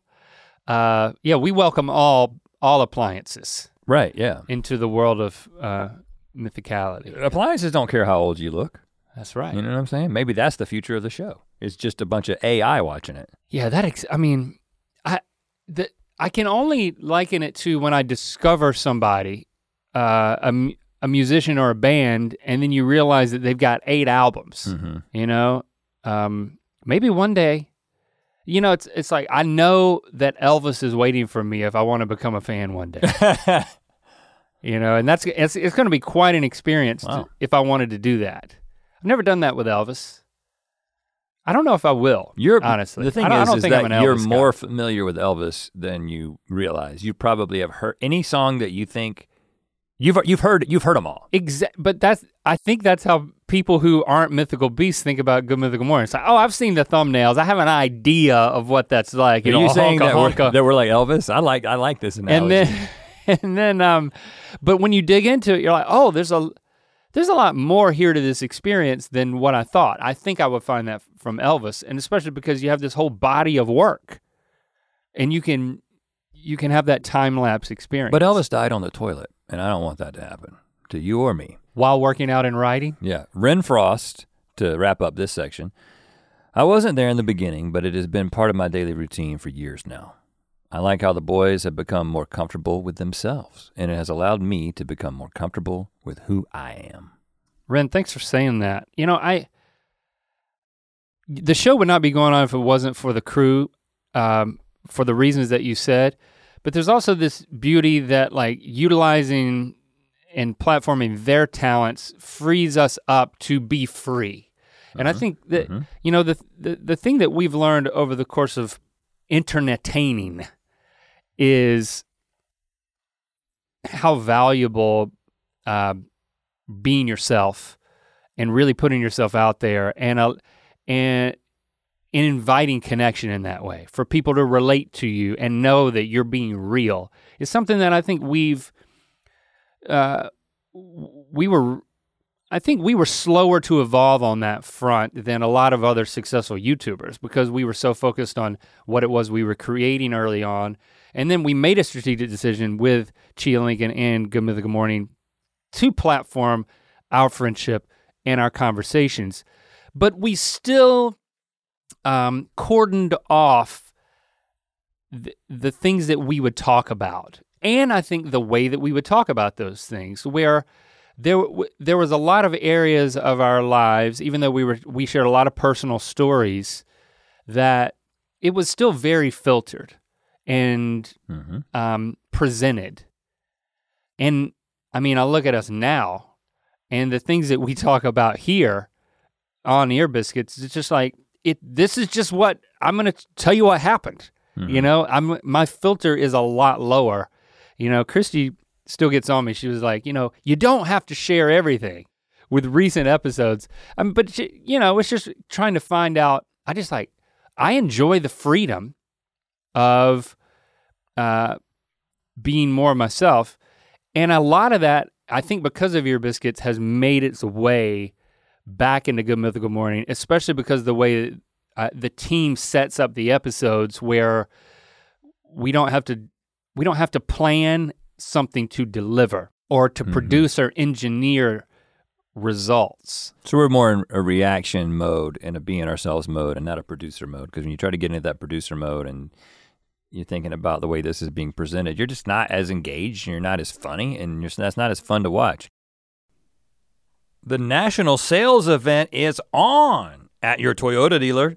Uh, yeah, we welcome all all appliances
right, yeah.
into the world of uh, mythicality.
Appliances don't care how old you look.
That's right.
You know what I'm saying? Maybe that's the future of the show. It's just a bunch of AI watching it.
Yeah, that. Ex- I mean, I the I can only liken it to when I discover somebody, uh, a a musician or a band, and then you realize that they've got eight albums.
Mm-hmm.
You know, um, maybe one day. You know, it's it's like I know that Elvis is waiting for me if I want to become a fan one day. you know, and that's it's it's going to be quite an experience to- if I wanted to do that. I've never done that with Elvis. I don't know if I will.
You're
honestly
The thing
I don't, I
is, is that you're
guy.
more familiar with Elvis than you realize. You probably have heard any song that you think you've you've heard you've heard them all.
Exa- but that's I think that's how people who aren't mythical beasts think about Good Mythical Morning. It's like, oh, I've seen the thumbnails. I have an idea of what that's like. You
Are
know,
you saying
honka,
that we're, that we're like Elvis? I like I like this analogy.
and then and then um, but when you dig into it, you're like, oh, there's a there's a lot more here to this experience than what I thought. I think I would find that from Elvis, and especially because you have this whole body of work, and you can you can have that time lapse experience.
but Elvis died on the toilet, and I don't want that to happen to you or me.
While working out and writing.
Yeah. Ren Frost, to wrap up this section. I wasn't there in the beginning, but it has been part of my daily routine for years now. I like how the boys have become more comfortable with themselves, and it has allowed me to become more comfortable with who I am.
Ren, thanks for saying that. You know, I the show would not be going on if it wasn't for the crew, um, for the reasons that you said. But there's also this beauty that like utilizing and platforming their talents frees us up to be free. And I think that
mhm.
you know the, the the thing that we've learned over the course of internetaining is how valuable uh, being yourself and really putting yourself out there and uh, and and inviting connection in that way for people to relate to you and know that you're being real is something that I think we've uh, we were I think we were slower to evolve on that front than a lot of other successful YouTubers because we were so focused on what it was we were creating early on. And then we made a strategic decision with Chia Lincoln and Good Mythical Morning to platform our friendship and our conversations. But we still um, cordoned off the, the things that we would talk about. And I think the way that we would talk about those things, where there there was a lot of areas of our lives, even though we were we shared a lot of personal stories, that it was still very filtered and
Mhm.
um, presented. And I mean, I look at us now, and the things that we talk about here on Ear Biscuits, it's just like it. This is just what I'm going to tell you what happened. You
Mhm.
know, I'm my filter is a lot lower. You know, Christy still gets on me. She was like, you know, you don't have to share everything with recent episodes. Um, but she, you know, it's just trying to find out. I just like I enjoy the freedom of uh, being more myself, and a lot of that I think because of Ear Biscuits has made its way back into Good Mythical Morning, especially because the way uh, the team sets up the episodes where we don't have to we don't have to plan something to deliver or to
Mhm.
produce or engineer results.
So we're more in a reaction mode and a being ourselves mode and not a producer mode. Because when you try to get into that producer mode and you're thinking about the way this is being presented, you're just not as engaged and you're not as funny and you're, that's not as fun to watch. The national sales event is on at your Toyota dealer,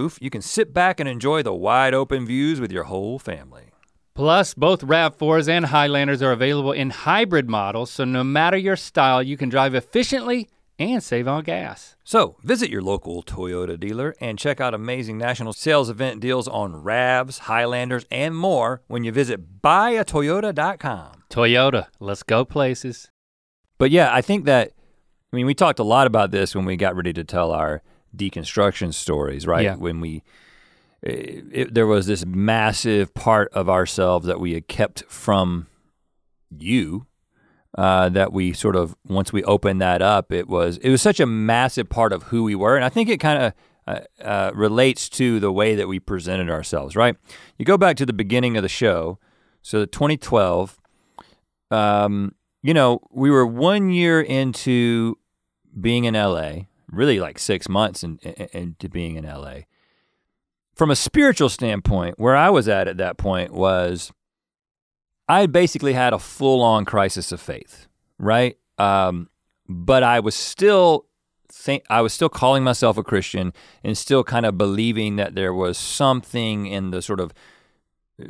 you can sit back and enjoy the wide open views with your whole family.
Plus, both RAV4s and Highlanders are available in hybrid models, so no matter your style, you can drive efficiently and save on gas.
So visit your local Toyota dealer and check out amazing national sales event deals on RAVs, Highlanders, and more when you visit buyatoyota.com.
Toyota, let's go places.
But yeah, I think that, I mean, we talked a lot about this when we got ready to tell our deconstruction stories, right?
Yeah.
When we, it, it- there was this massive part of ourselves that we had kept from you. Uh, that we sort of once we opened that up, it was it was such a massive part of who we were, and I think it kind of uh, uh, relates to the way that we presented ourselves. Right? You go back to the beginning of the show, so the 2012. Um, you know, we were one year into being in LA, really like six months in, in- into being in LA. From a spiritual standpoint, where I was at at that point was I basically had a full on crisis of faith, right? Um, but I was still think I was still calling myself a Christian and still kind of believing that there was something in the sort of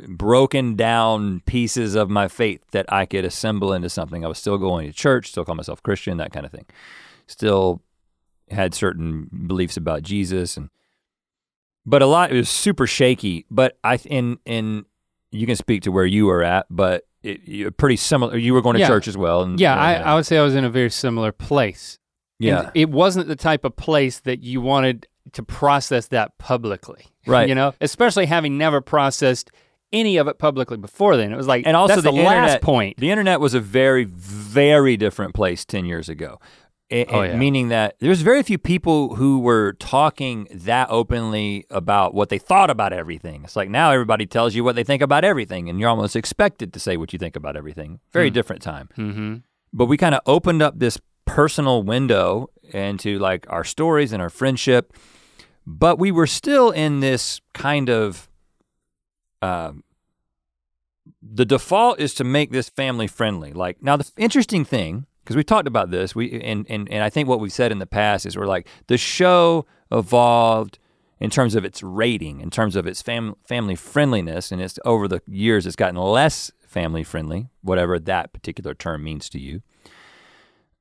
broken down pieces of my faith that I could assemble into something. I was still going to church, still call myself Christian, that kind of thing. Still had certain beliefs about Jesus and but a lot it was super shaky, but I in in you can speak to where you were at, but it, you're pretty similar. You were going to
Yeah.
church as well. And,
Yeah, I, uh, I would say I was in a very similar place. And
yeah,
it wasn't the type of place that you wanted to process that publicly.
Right.
You know, especially having never processed any of it publicly before then. It was like,
And also
that's
the
the, last
internet-
point.
The internet was a very, very different place 10 years ago. A-
Oh, yeah.
Meaning that there's very few people who were talking that openly about what they thought about everything. It's like now everybody tells you what they think about everything, and you're almost expected to say what you think about everything. Very
Hmm.
different time.
Mm-hmm.
But we kind of opened up this personal window into like our stories and our friendship, but we were still in this kind of. Um, the default is to make this family friendly. Like now, the interesting thing because we talked about this, we and, and and I think what we've said in the past is we're like the show evolved in terms of its rating, in terms of its fam- family friendliness, and it's over the years it's gotten less family friendly, whatever that particular term means to you.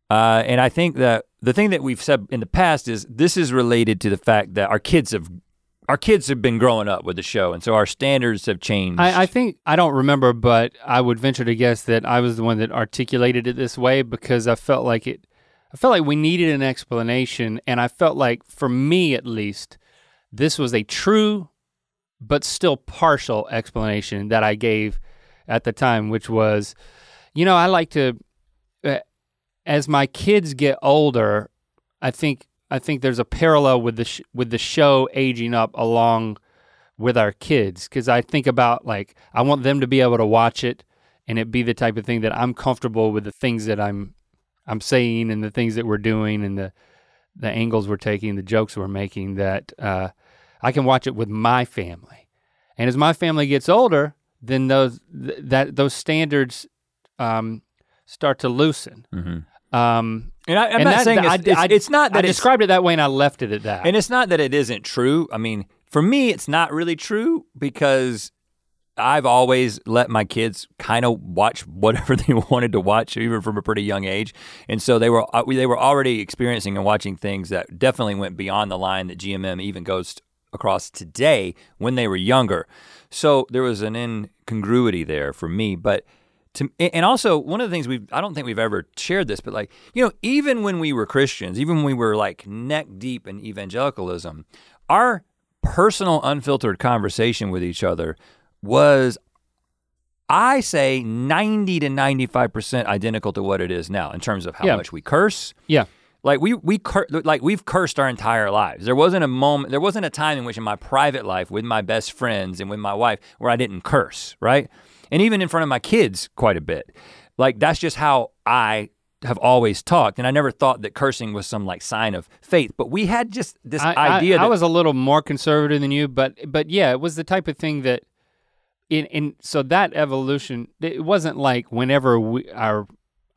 Uh, and I think that the thing that we've said in the past is this is related to the fact that our kids have our kids have been growing up with the show, and so our standards have changed.
I, I think I don't remember, but I would venture to guess that I was the one that articulated it this way because I felt like it. I felt like we needed an explanation, and I felt like, for me at least, this was a true, but still partial explanation that I gave at the time, which was, you know, I like to, uh, as my kids get older, I think I think there's a parallel with the sh- with the show aging up along with our kids because I think about like I want them to be able to watch it and it be the type of thing that I'm comfortable with the things that I'm I'm saying and the things that we're doing and the the angles we're taking, the jokes we're making that uh, I can watch it with my family. And as my family gets older, then those th- that those standards um, start to loosen.
Mhm.
Um,
And I, I'm
and
not
that-
saying
I-
it's, it's,
I-
it's not
I
that it's,
described it that way and I left it at that.
and it's not that it isn't true. I mean, for me, it's not really true because I've always let my kids kind of watch whatever they wanted to watch, even from a pretty young age, and so they were uh, they were already experiencing and watching things that definitely went beyond the line that GMM even goes across today when they were younger. So there was an incongruity there for me, but to, and also one of the things we've I don't think we've ever shared this, but like you know, even when we were Christians, even when we were like neck deep in evangelicalism, our personal unfiltered conversation with each other was I say 90 to 95% identical to what it is now in terms of how
Yeah.
much we curse.
Yeah.
Like we we cur- like we've cursed our entire lives. There wasn't a moment there wasn't a time in which in my private life with my best friends and with my wife where I didn't curse, right? And even in front of my kids quite a bit. Like that's just how I have always talked and I never thought that cursing was some like sign of faith, but we had just this
I, I-
idea
I,
that
was a little more conservative than you, but but yeah, it was the type of thing that in in so that evolution it wasn't like whenever we our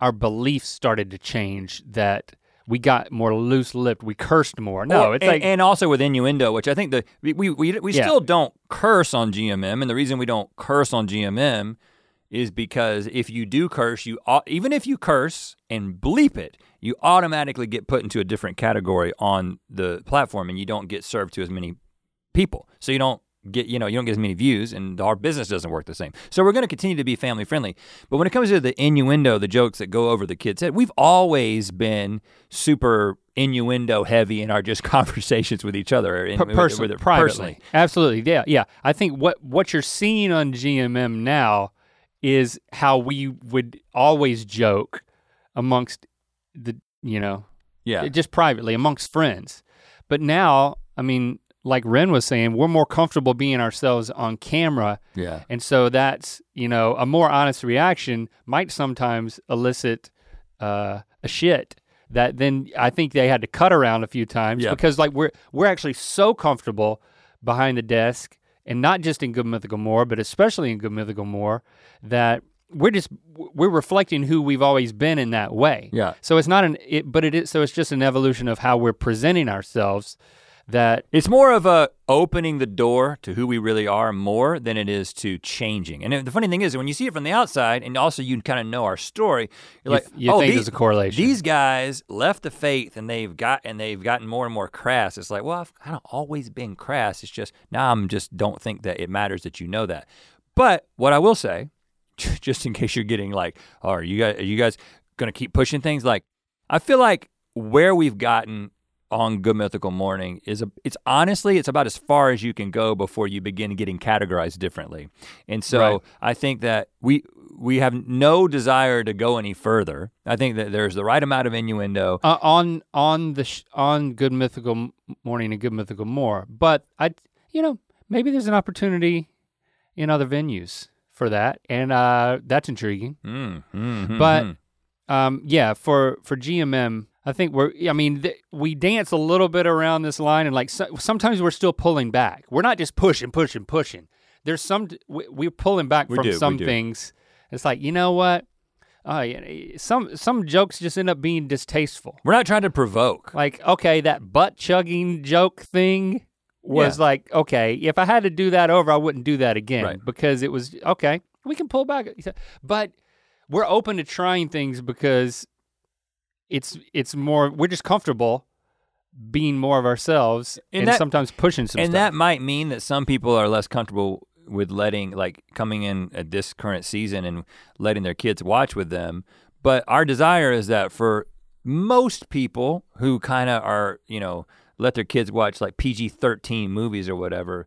our beliefs started to change that we got more loose lipped, we cursed more. No,
Or-
it's
and,
like
and also with innuendo, which I think the we we we, we
Yeah.
still don't curse on GMM, and the reason we don't curse on GMM is because if you do curse, you even if you curse and bleep it, you automatically get put into a different category on the platform, and you don't get served to as many people. So you don't get you know you don't get as many views, and our business doesn't work the same. So we're going to continue to be family friendly, but when it comes to the innuendo, the jokes that go over the kids' head, we've always been super innuendo heavy in our just conversations with each other with-
person,
with
privately.
personally.
Absolutely, yeah, yeah. I think what what you're seeing on GMM now is how we would always joke amongst the you know
Yeah,
just privately amongst friends. But now, I mean, like Ren was saying, we're more comfortable being ourselves on camera.
yeah.
And so that's, you know, a more honest reaction might sometimes elicit uh, a shit that then I think they had to cut around a few times
Yeah.
because like we're we're actually so comfortable behind the desk and not just in Good Mythical More, but especially in Good Mythical More, that we're just we're reflecting who we've always been in that way.
Yeah.
So it's not an it, but it is so it's just an evolution of how we're presenting ourselves that
It's more of a opening the door to who we really are more than it is to changing. And the funny thing is, when you see it from the outside, and also you kind of know our story, you're
you,
like,
you
oh,
think
these,
there's a correlation.
these guys left the faith, and they've got and they've gotten more and more crass. It's like, well, I've kind of always been crass. It's just now I'm just don't think that it matters that you know that. But what I will say, just in case you're getting like, oh, are you guys are you guys gonna keep pushing things? Like, I feel like where we've gotten on Good Mythical Morning is a, it's honestly it's about as far as you can go before you begin getting categorized differently. And so
Right.
I think that we we have no desire to go any further. I think that there's the right amount of innuendo.
Uh, on on the sh- on Good Mythical Morning and Good Mythical More, but I, you know, maybe there's an opportunity in other venues for that, and uh, that's intriguing.
Mm, mm,
But-
mm.
Um, yeah, for for GMM, I think we're. I mean, th- we dance a little bit around this line, and like so, sometimes we're still pulling back. We're not just pushing, pushing, pushing. There's some we, we're pulling back
We
from
do,
some things. It's like you know what. Uh, some some jokes just end up being distasteful.
we're not trying to provoke.
Like, okay, that butt chugging joke thing was
Yeah.
like, okay, if I had to do that over, I wouldn't do that again
Right.
because it was okay. We can pull back, but we're open to trying things because it's it's more. We're just comfortable being more of ourselves
And
and,
that-
sometimes pushing some
and
stuff.
that might mean that some people are less comfortable with letting like coming in at this current season and letting their kids watch with them but our desire is that for most people who kind of are you know let their kids watch like PG-13 movies or whatever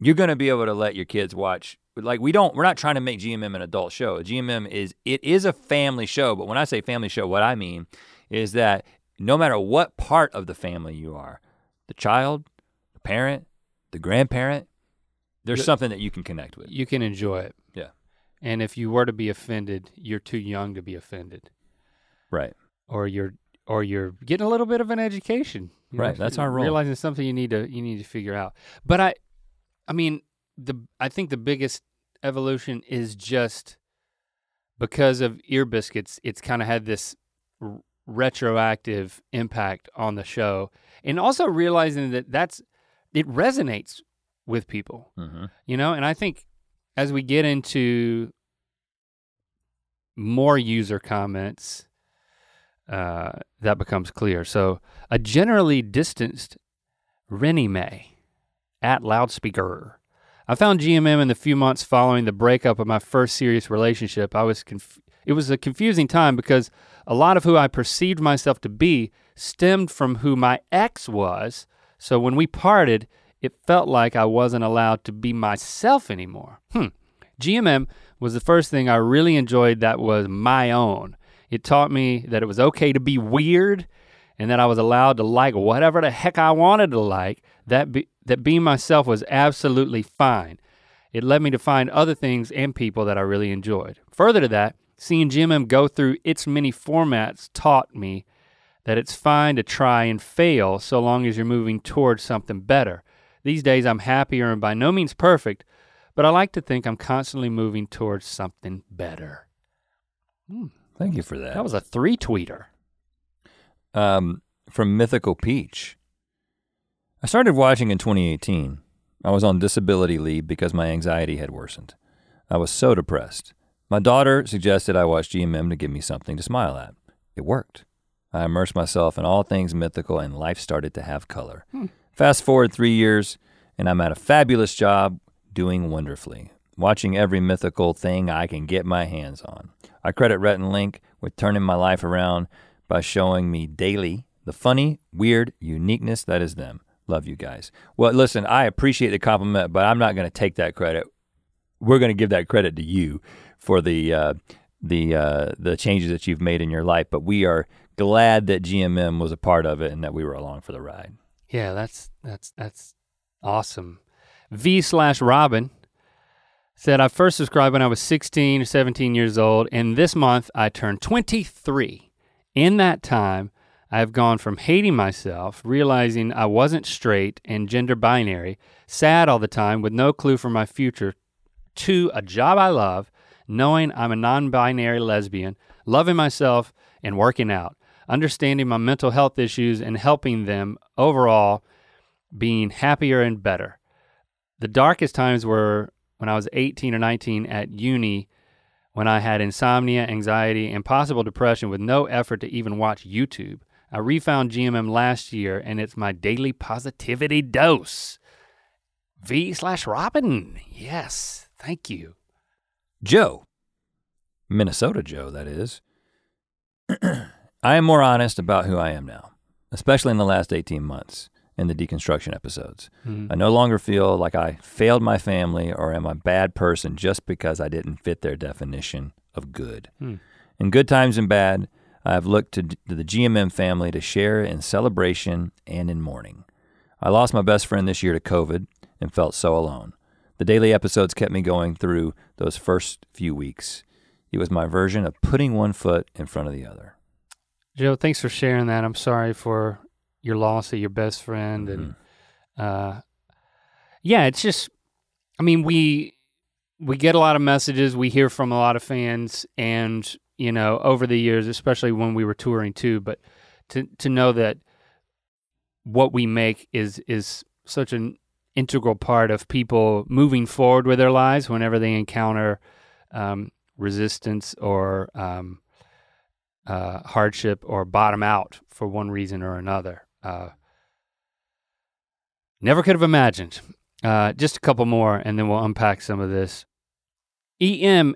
you're going to be able to let your kids watch like we don't we're not trying to make GMM an adult show GMM is it is a family show but when I say family show what I mean is that no matter what part of the family you are the child the parent, the grandparent, there's
The-
something that you can connect with.
you can enjoy it.
Yeah.
And if you were to be offended, you're too young to be offended,
Right.
or you're or you're getting a little bit of an education.
Right, that's our role.
Realizing something you need to you need to figure out. But I, I mean, the I think the biggest evolution is just because of ear biscuits. It's kind of had this r- retroactive impact on the show, and also realizing that that's it resonates with people
Mm-hmm.
you know and i think as we get into more user comments uh, that becomes clear so a generally distanced rennie may at loudspeaker i found gmm in the few months following the breakup of my first serious relationship i was conf- it was a confusing time because a lot of who i perceived myself to be stemmed from who my ex was so when we parted it felt like I wasn't allowed to be myself anymore. Hmm. GMM was the first thing I really enjoyed that was my own. It taught me that it was okay to be weird and that I was allowed to like whatever the heck I wanted to like. That be, that being myself was absolutely fine. It led me to find other things and people that I really enjoyed. Further to that, seeing GMM go through its many formats taught me that it's fine to try and fail so long as you're moving towards something better. These days I'm happier and by no means perfect, but I like to think I'm constantly moving towards something better.
Thank you for that.
That was a three tweeter.
um, from Mythical Peach. I started watching in 2018. I was on disability leave because my anxiety had worsened. I was so depressed. My daughter suggested I watch GMM to give me something to smile at. It worked. I immersed myself in all things mythical and life started to have color. Hmm. Fast forward three years, and I'm at a fabulous job doing wonderfully, watching every mythical thing I can get my hands on. I credit Rhett and Link with turning my life around by showing me daily the funny, weird uniqueness that is them. Love you guys. Well, listen, I appreciate the compliment, but I'm not going to take that credit. We're going to give that credit to you for the uh, the uh, the changes that you've made in your life. But we are glad that GMM was a part of it and that we were along for the ride.
Yeah, that's that's that's awesome. V slash Robin said I first subscribed when I was 16 or 17 years old, and this month I turned 23. In that time, I have gone from hating myself, realizing I wasn't straight and gender binary, sad all the time with no clue for my future, to a job I love, knowing I'm a non binary lesbian, loving myself and working out, understanding my mental health issues and helping them overall being happier and better. The darkest times were when I was 18 or 19 at uni when I had insomnia, anxiety, and possible depression with no effort to even watch YouTube. I refound GMM last year and it's my daily positivity dose. V slash Robin. Yes. Thank you.
Joe, Minnesota Joe, that is. I am more honest about who I am now, especially in the last 18 months. in the deconstruction episodes.
Mhm.
I no longer feel like I failed my family or am a bad person just because I didn't fit their definition of good.
Hmm.
In good times and bad, I have looked to, to the GMM family to share in celebration and in mourning. I lost my best friend this year to COVID and felt so alone. The daily episodes kept me going through those first few weeks. It was my version of putting one foot in front of the other.
Joe, thanks for sharing that. I'm sorry for your loss of your best friend, and
Mhm.
uh, yeah, it's just, I mean, we we get a lot of messages, we hear from a lot of fans, and you know, over the years, especially when we were touring too, but to to know that what we make is is such an integral part of people moving forward with their lives whenever they encounter um, resistance or um, uh, hardship or bottom out for one reason or another. Uh, never could have imagined. Uh, just a couple more, and then we'll unpack some of this. EM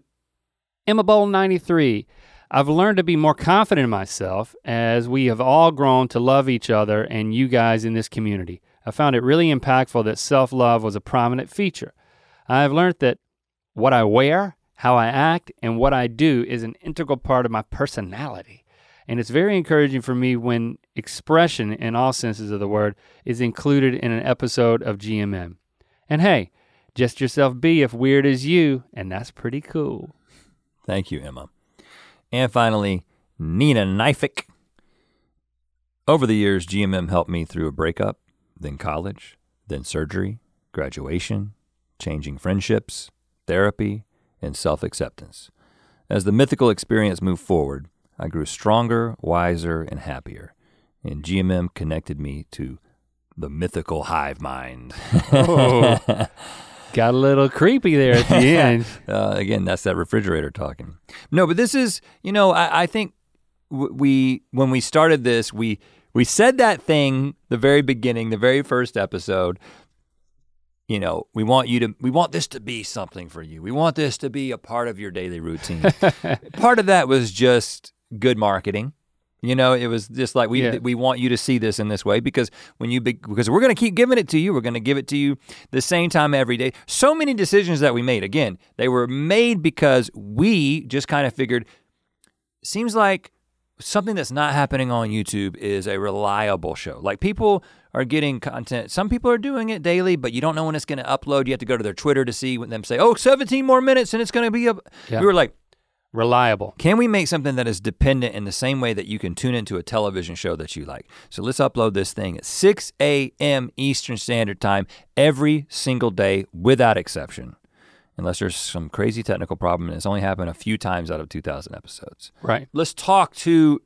Emma Bowl 93. I've learned to be more confident in myself as we have all grown to love each other and you guys in this community. I found it really impactful that self love was a prominent feature. I have learned that what I wear, how I act, and what I do is an integral part of my personality. And it's very encouraging for me when expression, in all senses of the word, is included in an episode of GMM. And hey, just yourself be if weird is you, and that's pretty cool.
Thank you, Emma. And finally, Nina Knifik. Over the years, GMM helped me through a breakup, then college, then surgery, graduation, changing friendships, therapy, and self acceptance. As the mythical experience moved forward, I grew stronger, wiser, and happier. And GMM connected me to the mythical hive mind.
Oh. Got a little creepy there at the end.
Uh, again, that's that refrigerator talking. No, but this is, you know, I, I think we when we started this, we we said that thing the very beginning, the very first episode. You know, we want you to, we want this to be something for you. We want this to be a part of your daily routine. part of that was just good marketing. You know, it was just like we
Yeah.
we want you to see this in this way because when you be, because we're going to keep giving it to you. We're going to give it to you the same time every day. So many decisions that we made. Again, they were made because we just kind of figured. Seems like something that's not happening on YouTube is a reliable show. Like people are getting content. Some people are doing it daily, but you don't know when it's going to upload. You have to go to their Twitter to see when them say, "Oh, 17 more minutes and it's going to be up."
Yeah.
We were like,
Reliable.
can we make something that is dependent in the same way that you can tune into a television show that you like? So let's upload this thing at 6 a.m. Eastern Standard Time every single day without exception. Unless there's some crazy technical problem and it's only happened a few times out of 2,000 episodes.
Right.
Let's talk to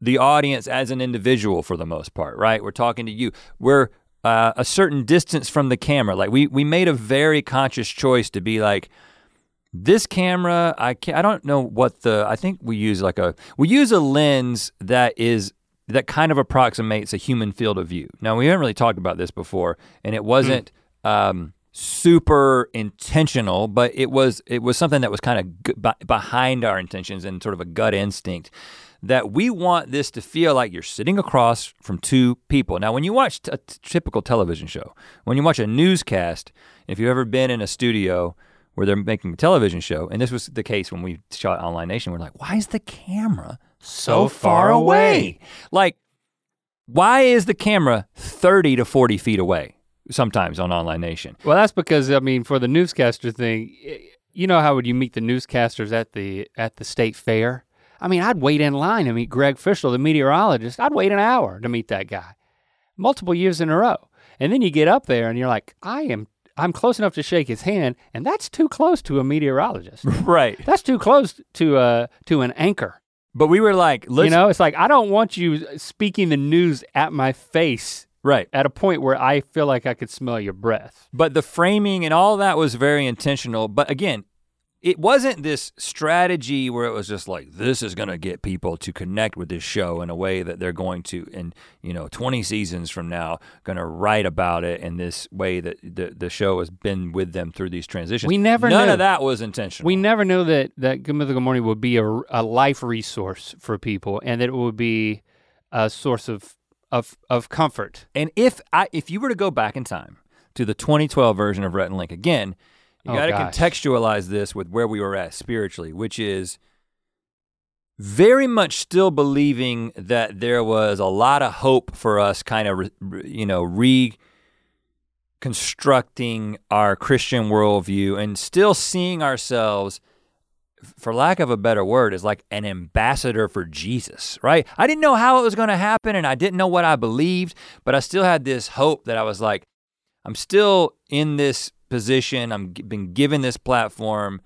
the audience as an individual for the most part, right? We're talking to you. We're uh, a certain distance from the camera. Like we we made a very conscious choice to be like, this camera, I can't, I don't know what the, I think we use like a, we use a lens that is, that kind of approximates a human field of view. Now we haven't really talked about this before and it wasn't um, super intentional, but it was, it was something that was kind of g- behind our intentions and sort of a gut instinct that we want this to feel like you're sitting across from two people. Now, when you watch t- a t- typical television show, when you watch a newscast, if you've ever been in a studio where they're making a television show, and this was the case when we shot Online Nation, we're like, why is the camera so far away? Like, why is the camera 30 to 40 feet away sometimes on Online Nation?
Well, that's because I mean, for the newscaster thing, you know how would you meet the newscasters at the at the state fair? I mean, I'd wait in line to meet Greg Fishel, the meteorologist. I'd wait an hour to meet that guy, multiple years in a row. And then you get up there and you're like, I am, I'm close enough to shake his hand, and that's too close to a meteorologist.
Right.
that's too close to uh to an anchor.
But we were like,
you know, it's like I don't want you speaking the news at my face
right.
at a point where I feel like I could smell your breath.
But the framing and all that was very intentional. But again, it wasn't this strategy where it was just like this is going to get people to connect with this show in a way that they're going to in you know 20 seasons from now going to write about it in this way that the the show has been with them through these transitions.
We never
None
knew.
of that was intentional.
We never knew that that Good Mythical Morning would be a, a life resource for people, and that it would be a source of of of comfort.
And if I if you were to go back in time to the 2012 version of Rhett and Link again, you
Oh,
got to contextualize this with where we were at spiritually, which is very much still believing that there was a lot of hope for us kind of you know reconstructing our Christian worldview and still seeing ourselves for lack of a better word, is like an ambassador for Jesus, right? I didn't know how it was going to happen and I didn't know what I believed, but I still had this hope that I was like, I'm still in this position. I'm been given this platform.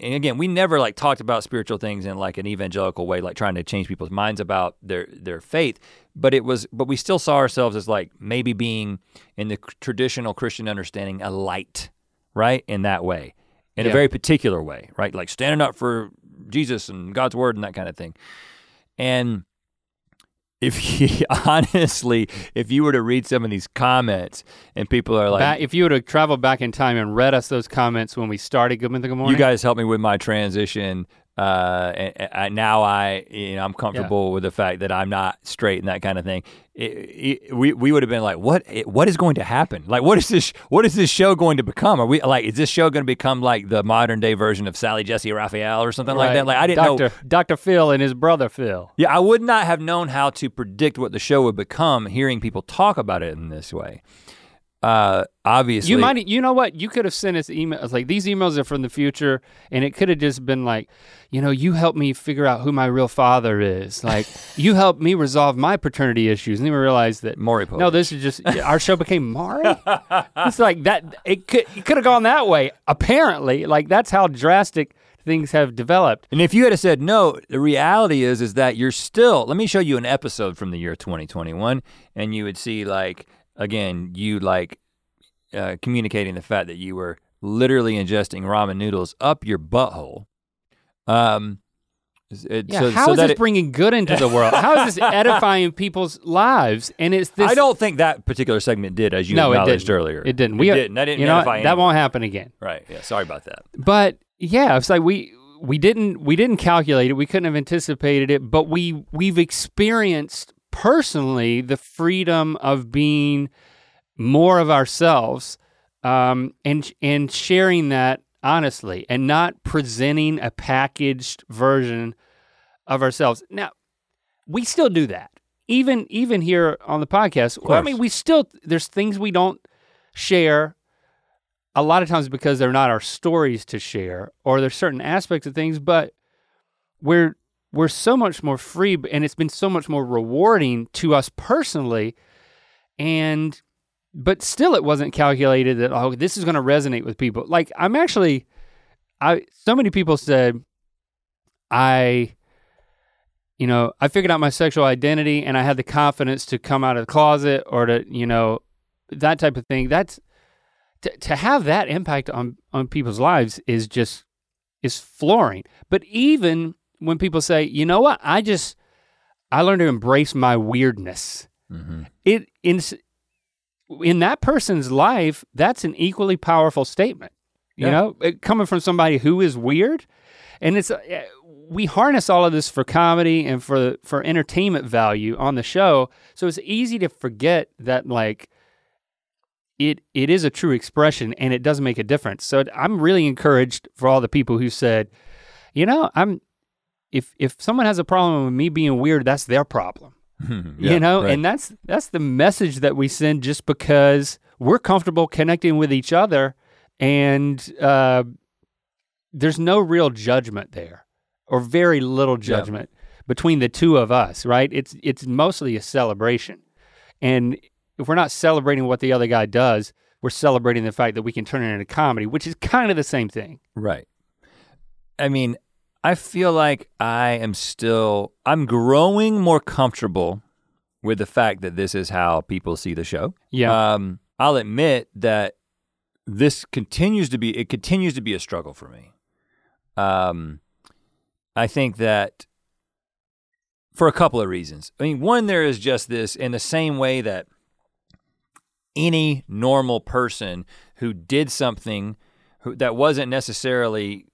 And again, we never like talked about spiritual things in like an evangelical way, like trying to change people's minds about their their faith. But it was, but we still saw ourselves as like maybe being in the traditional Christian understanding a light, right? In that way, in a very particular way, right? Like standing up for Jesus and God's word and that kind of thing. And if you honestly, if you were to read some of these comments and people are like,
Ba- if you were to travel back in time and read us those comments when we started Good Mythical Morning,
you guys helped me with my transition. Uh, and, and now I, you know, I'm comfortable with the fact that I'm not straight and that kind of thing. It, it, we we would have been like, what what is going to happen? Like, what is this? What is this show going to become? Are we like, is this show going to become like the modern day version of Sally Jessy Raphael or something like that? Like, I didn't know.
Dr. Dr. Phil and his brother Phil.
Yeah, I would not have known how to predict what the show would become hearing people talk about it in this way. Uh, obviously,
You might, you know what? You could have sent us emails like these emails are from the future, and it could have just been like, you know, you helped me figure out who my real father is. Like, you helped me resolve my paternity issues, and then we realized that
Maury
no, this is just our show became Maury. it's like that. It could it could have gone that way. Apparently, like that's how drastic things have developed.
And if you had said no, the reality is is that you're still. Let me show you an episode from the year 2021, and you would see like again you like uh, communicating the fact that you were literally ingesting ramen noodles up your butthole. Um, it,
Yeah,
so,
how
so
is this
it-
bringing good into the world? How is this edifying people's lives? And it's this.
I don't think that particular segment did, as you
No, it
acknowledged
didn't.
earlier.
It didn't.
It
We
didn't. That didn't
You know what? that won't happen again.
Right. Yeah. Sorry about that.
But yeah, it's like we we didn't we didn't calculate it. We couldn't have anticipated it. But we we've experienced personally the freedom of being more of ourselves, um, and and sharing that honestly, and not presenting a packaged version of ourselves. Now, we still do that. Even even here on the podcast. Well, I mean, we still there's things we don't share a lot of times because they're not our stories to share or there's certain aspects of things but we're we're so much more free and it's been so much more rewarding to us personally. And but still it wasn't calculated that oh this is going to resonate with people. Like i'm actually i so many people said i you know i figured out my sexual identity and i had the confidence to come out of the closet or to you know that type of thing. That's to, to have that impact on on people's lives is just is flooring. But even when people say you know what i just i learned to embrace my weirdness
Mm-hmm.
it in in that person's life that's an equally powerful statement you
Yeah.
know it, coming from somebody who is weird and it's uh, we harness all of this for comedy and for for entertainment value on the show so it's easy to forget that like it it is a true expression and it does make a difference so i'm really encouraged for all the people who said you know i'm if if someone has a problem with me being weird that's their problem you know
right.
and that's that's the message that we send just because we're comfortable connecting with each other and uh, there's no real judgment there or very little
Yeah.
judgment between the two of us right it's it's mostly a celebration and if we're not celebrating what the other guy does we're celebrating the fact that we can turn it into comedy which is kind of the same thing
Right. I mean, I feel like I am still, I'm growing more comfortable with the fact that this is how people see the show.
yeah
Um, I'll admit that this continues to be, it continues to be a struggle for me. Um, I think that for a couple of reasons. I mean, one, there is just this in the same way that any normal person who did something who, that wasn't necessarily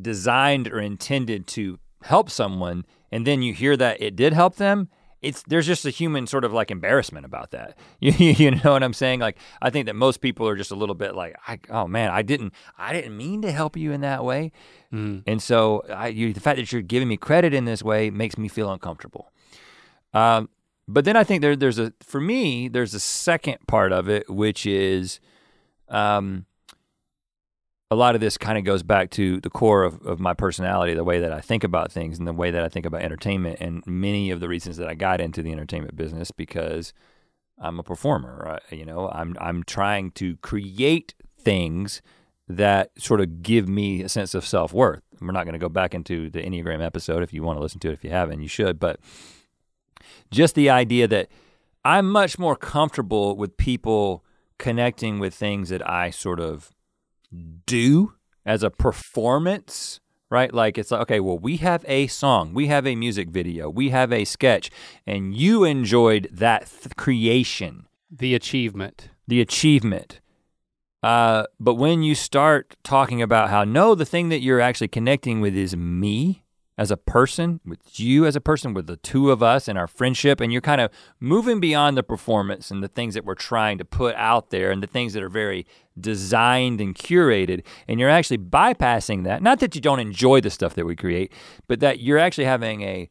designed or intended to help someone, and then you hear that it did help them, it's there's just a human sort of like embarrassment about that. You, you know what I'm saying? Like I think that most people are just a little bit like, I, oh man, I didn't I didn't mean to help you in that way,
Mm.
and so I, you, the fact that you're giving me credit in this way makes me feel uncomfortable. Um, but then I think there there's a for me there's a second part of it which is, um, a lot of this kind of goes back to the core of, of my personality, the way that I think about things and the way that I think about entertainment, and many of the reasons that I got into the entertainment business because I'm a performer. Right? You know, I'm I'm trying to create things that sort of give me a sense of self worth. We're not going to go back into the Enneagram episode. If you want to listen to it, if you haven't, you should. But just the idea that I'm much more comfortable with people connecting with things that I sort of do as a performance, right? Like it's like, okay, well, we have a song, we have a music video, we have a sketch, and you enjoyed that th- creation,
The achievement.
the achievement. Uh, but when you start talking about how no, the thing that you're actually connecting with is me as a person, with you as a person, with the two of us and our friendship, and you're kind of moving beyond the performance and the things that we're trying to put out there and the things that are very designed and curated, and you're actually bypassing that. Not that you don't enjoy the stuff that we create, but that you're actually having a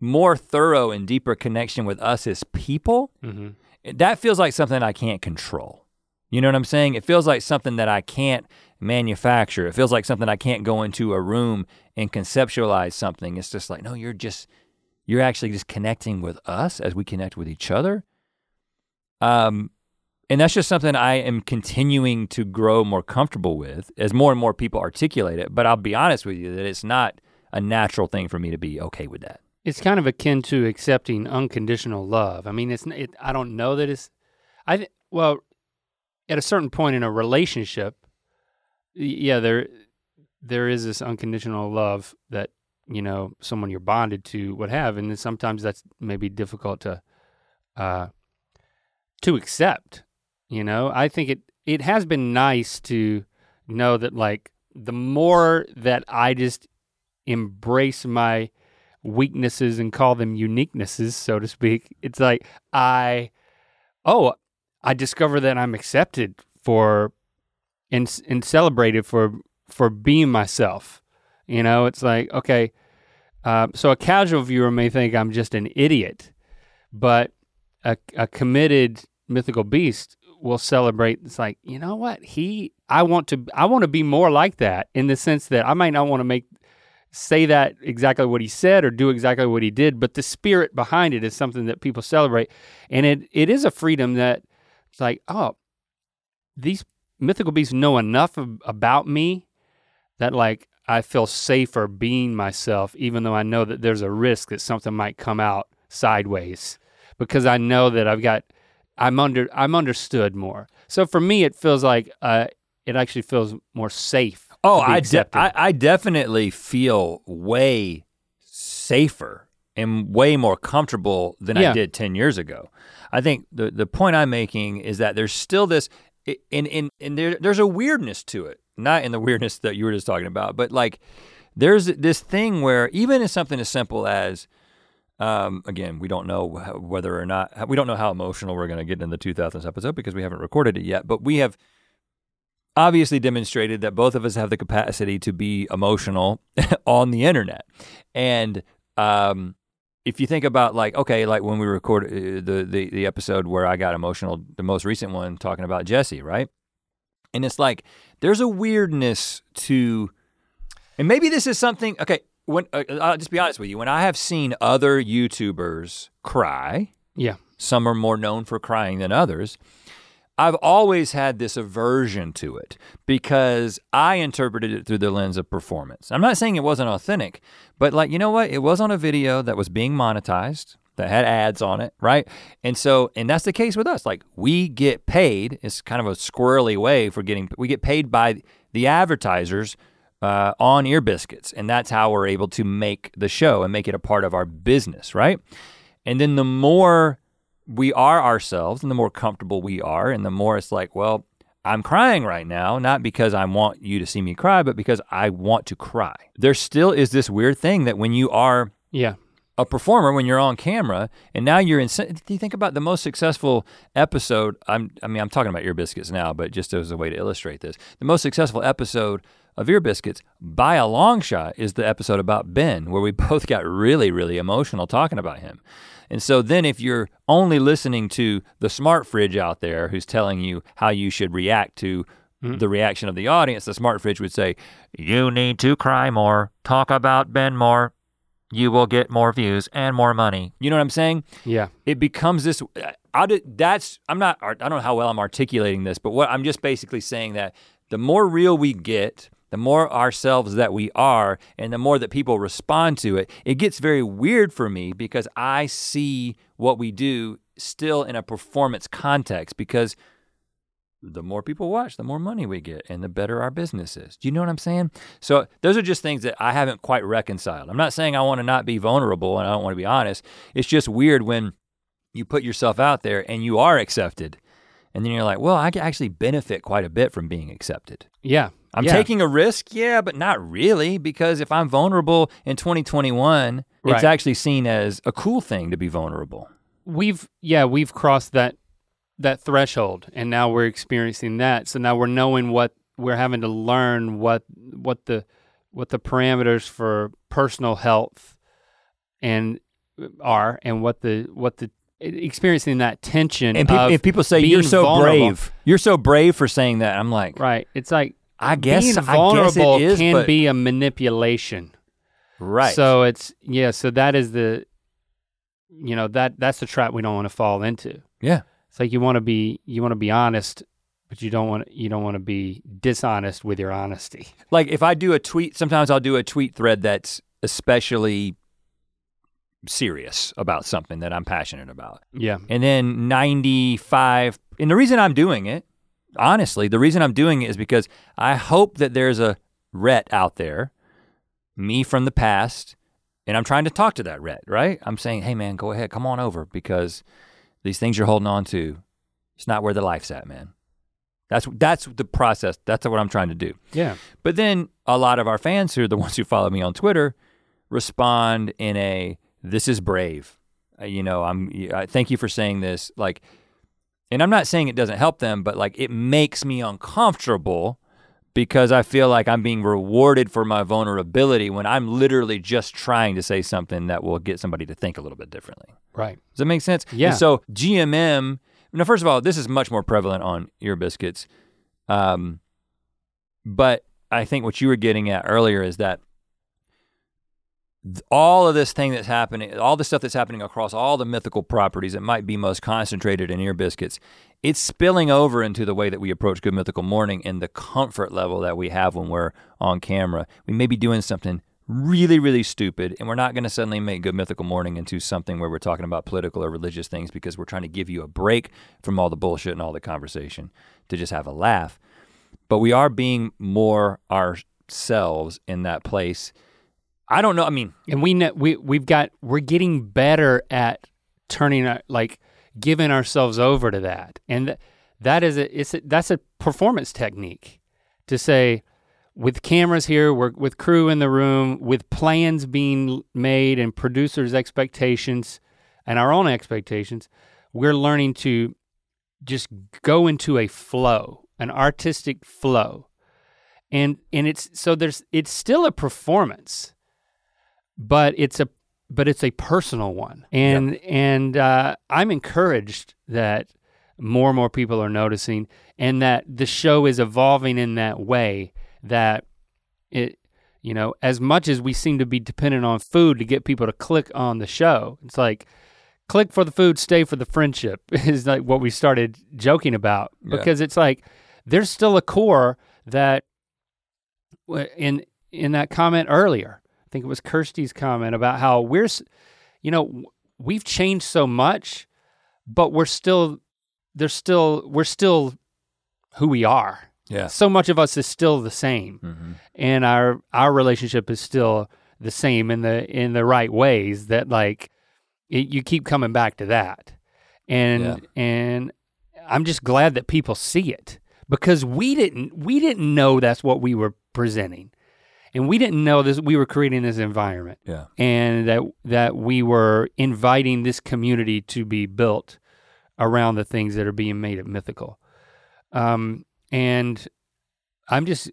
more thorough and deeper connection with us as people
hmm
that feels like something I can't control. You know what I'm saying? It feels like something that I can't manufacture. It feels like something I can't go into a room and conceptualize something. It's just like, no, you're just you're actually just connecting with us as we connect with each other. Um and that's just something I am continuing to grow more comfortable with as more and more people articulate it. But I'll be honest with you that it's not a natural thing for me to be okay with that.
It's kind of akin to accepting unconditional love. I mean, it's. It, I don't know that it's. I well, at a certain point in a relationship, yeah, there, there is this unconditional love that you know someone you're bonded to would have, and sometimes that's maybe difficult to, uh, to accept. You know, I think it it has been nice to know that like the more that I just embrace my weaknesses and call them uniquenesses, so to speak. It's like I, oh, I discover that I'm accepted for and and celebrated for for being myself. You know, it's like okay, uh, so a casual viewer may think I'm just an idiot, but a, a committed mythical beast will celebrate. It's like you know what he. I want to. I want to be more like that in the sense that I might not want to make say that exactly what he said or do exactly what he did, but the spirit behind it is something that people celebrate. And it it is a freedom that it's like, oh, these mythical beasts know enough of, about me that like I feel safer being myself, even though I know that there's a risk that something might come out sideways because I know that I've got I'm under I'm understood more. So for me, it feels like uh, it actually feels more safe.
Oh, I, de- I I definitely feel way safer and way more comfortable than I did 10 years ago. I think the the point I'm making is that there's still this in in and there there's a weirdness to it. Not in the weirdness that you were just talking about, but like there's this thing where even in something as simple as um, again, we don't know whether or not we don't know how emotional we're going to get in the 2000s episode because we haven't recorded it yet, but we have obviously demonstrated that both of us have the capacity to be emotional on the internet. And um, if you think about like, okay, like when we recorded uh, the, the the episode where I got emotional, the most recent one talking about Jesse, right? And it's like there's a weirdness to, and maybe this is something. Okay, when uh, I'll just be honest with you, when I have seen other YouTubers cry,
Yeah.
some are more known for crying than others. I've always had this aversion to it because I interpreted it through the lens of performance. I'm not saying it wasn't authentic, but like, you know what? It was on a video that was being monetized, that had ads on it, right? And so, and that's the case with us. Like, we get paid, it's kind of a squirrely way for getting, we get paid by the advertisers uh, on ear biscuits. And that's how we're able to make the show and make it a part of our business, right? And then the more we are ourselves and the more comfortable we are, and the more it's like, well, I'm crying right now, not because I want you to see me cry, but because I want to cry. There still is this weird thing that when you are
Yeah.
a performer when you're on camera, and now you're in. Do you think about the most successful episode? I'm, I mean, I'm talking about ear biscuits now, but just as a way to illustrate this, the most successful episode of ear biscuits by a long shot is the episode about Ben, where we both got really, really emotional talking about him. And so then if you're only listening to the smart fridge out there who's telling you how you should react to mm-hmm. the reaction of the audience, the smart fridge would say, You need to cry more, talk about Ben more, you will get more views and more money. You know what I'm saying?
Yeah.
It becomes this. I did, that's. I'm not. I don't know how well I'm articulating this, but what I'm just basically saying that the more real we get, the more ourselves that we are, and the more that people respond to it, it gets very weird for me because I see what we do still in a performance context because the more people watch, the more money we get and the better our business is. Do you know what I'm saying? So those are just things that I haven't quite reconciled. I'm not saying I want to not be vulnerable and I don't want to be honest. It's just weird when you put yourself out there and you are accepted. And then you're like, well, I can actually benefit quite a bit from being accepted.
Yeah.
I'm
yeah.
taking a risk, yeah, but not really, because if I'm vulnerable in 2021, right. it's actually seen as a cool thing to be vulnerable.
We've yeah, we've crossed that that threshold and now we're experiencing that. So now we're knowing what we're having to learn what what the what the parameters for personal health and are and what the what the experiencing that tension
and pe- if people say you're so vulnerable. brave you're so brave for saying that i'm like
right it's like
i guess
being vulnerable
I guess
can
but...
be a manipulation
right
so it's yeah so that is the you know that that's the trap we don't want to fall into
yeah
it's like you want to be you want to be honest, but you don't want you don't want to be dishonest with your honesty.
Like if I do a tweet, sometimes I'll do a tweet thread that's especially serious about something that I'm passionate about.
Yeah.
And then 95 and the reason I'm doing it, honestly, the reason I'm doing it is because I hope that there's a Rhett out there, me from the past, and I'm trying to talk to that Rhett, right? I'm saying, hey man, go ahead, come on over because these things you're holding on to, it's not where the life's at, man. That's that's the process. That's what I'm trying to do.
Yeah.
But then a lot of our fans who are the ones who follow me on Twitter respond in a this is brave. Uh, you know, I'm I thank you for saying this like and I'm not saying it doesn't help them, but like it makes me uncomfortable because I feel like I'm being rewarded for my vulnerability when I'm literally just trying to say something that will get somebody to think a little bit differently.
Right.
Does that make sense?
Yeah.
And so GMM, now first of all, this is much more prevalent on ear biscuits. Um, but I think what you were getting at earlier is that all of this thing that's happening, all the stuff that's happening across all the mythical properties that might be most concentrated in ear biscuits, it's spilling over into the way that we approach Good Mythical Morning and the comfort level that we have when we're on camera. We may be doing something really, really stupid, and we're not going to suddenly make Good Mythical Morning into something where we're talking about political or religious things because we're trying to give you a break from all the bullshit and all the conversation to just have a laugh. But we are being more ourselves in that place I don't know. I mean,
and we know, we we've got we're getting better at turning our, like giving ourselves over to that, and th- that is a it's a, that's a performance technique to say with cameras here, we're with crew in the room, with plans being made and producers' expectations and our own expectations, we're learning to just go into a flow, an artistic flow. And and it's so there's it's still a performance but it's a but it's a personal one, and yep. and uh, I'm encouraged that more and more people are noticing, and that the show is evolving in that way that it you know as much as we seem to be dependent on food to get people to click on the show, it's like click for the food, stay for the friendship is like what we started joking about because yeah. it's like there's still a core that in in that comment earlier think it was Kirsty's comment about how we're, you know, we've changed so much, but we're still, there's still, we're still who we are.
Yeah.
So much of us is still the same, mm-hmm. and our our relationship is still the same in the in the right ways. That like, it, you keep coming back to that, and yeah. and I'm just glad that people see it because we didn't we didn't know that's what we were presenting and we didn't know this. We were creating this environment,
Yeah.
and that that we were inviting this community to be built around the things that are being made at Mythical. Um, and I'm just,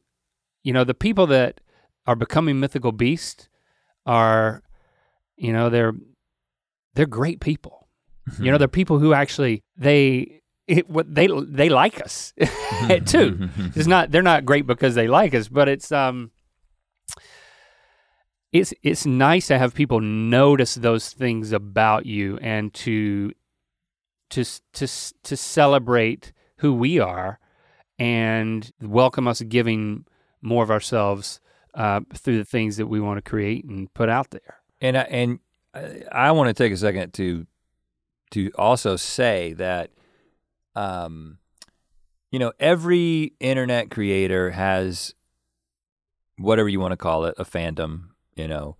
you know, the people that are becoming Mythical Beast are, you know, they're they're great people. You know, they're people who actually they it what they they like us too. It's not they're not great because they like us, but it's um it's it's nice to have people notice those things about you and to to to to celebrate who we are and welcome us giving more of ourselves uh, through the things that we want to create and put out there.
And I, and I, want to take a second to to also say that, um, you know, every internet creator has whatever you want to call it, a fandom, you know,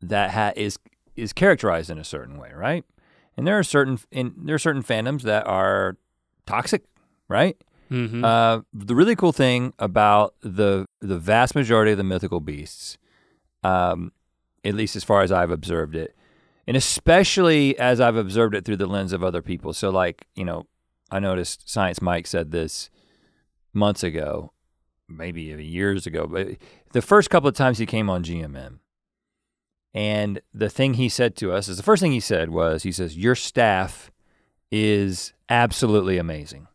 that ha- is is characterized in a certain way, right? And there are certain in there are certain fandoms that are toxic, right?
Mm-hmm.
Uh, the really cool thing about the the vast majority of the mythical beasts, um, at least as far as I've observed it, and especially as I've observed it through the lens of other people. So, like you know, I noticed Science Mike said this months ago, maybe even years ago, but the first couple of times he came on GMM, and the thing he said to us is the first thing he said was, he says, "Your staff is absolutely amazing."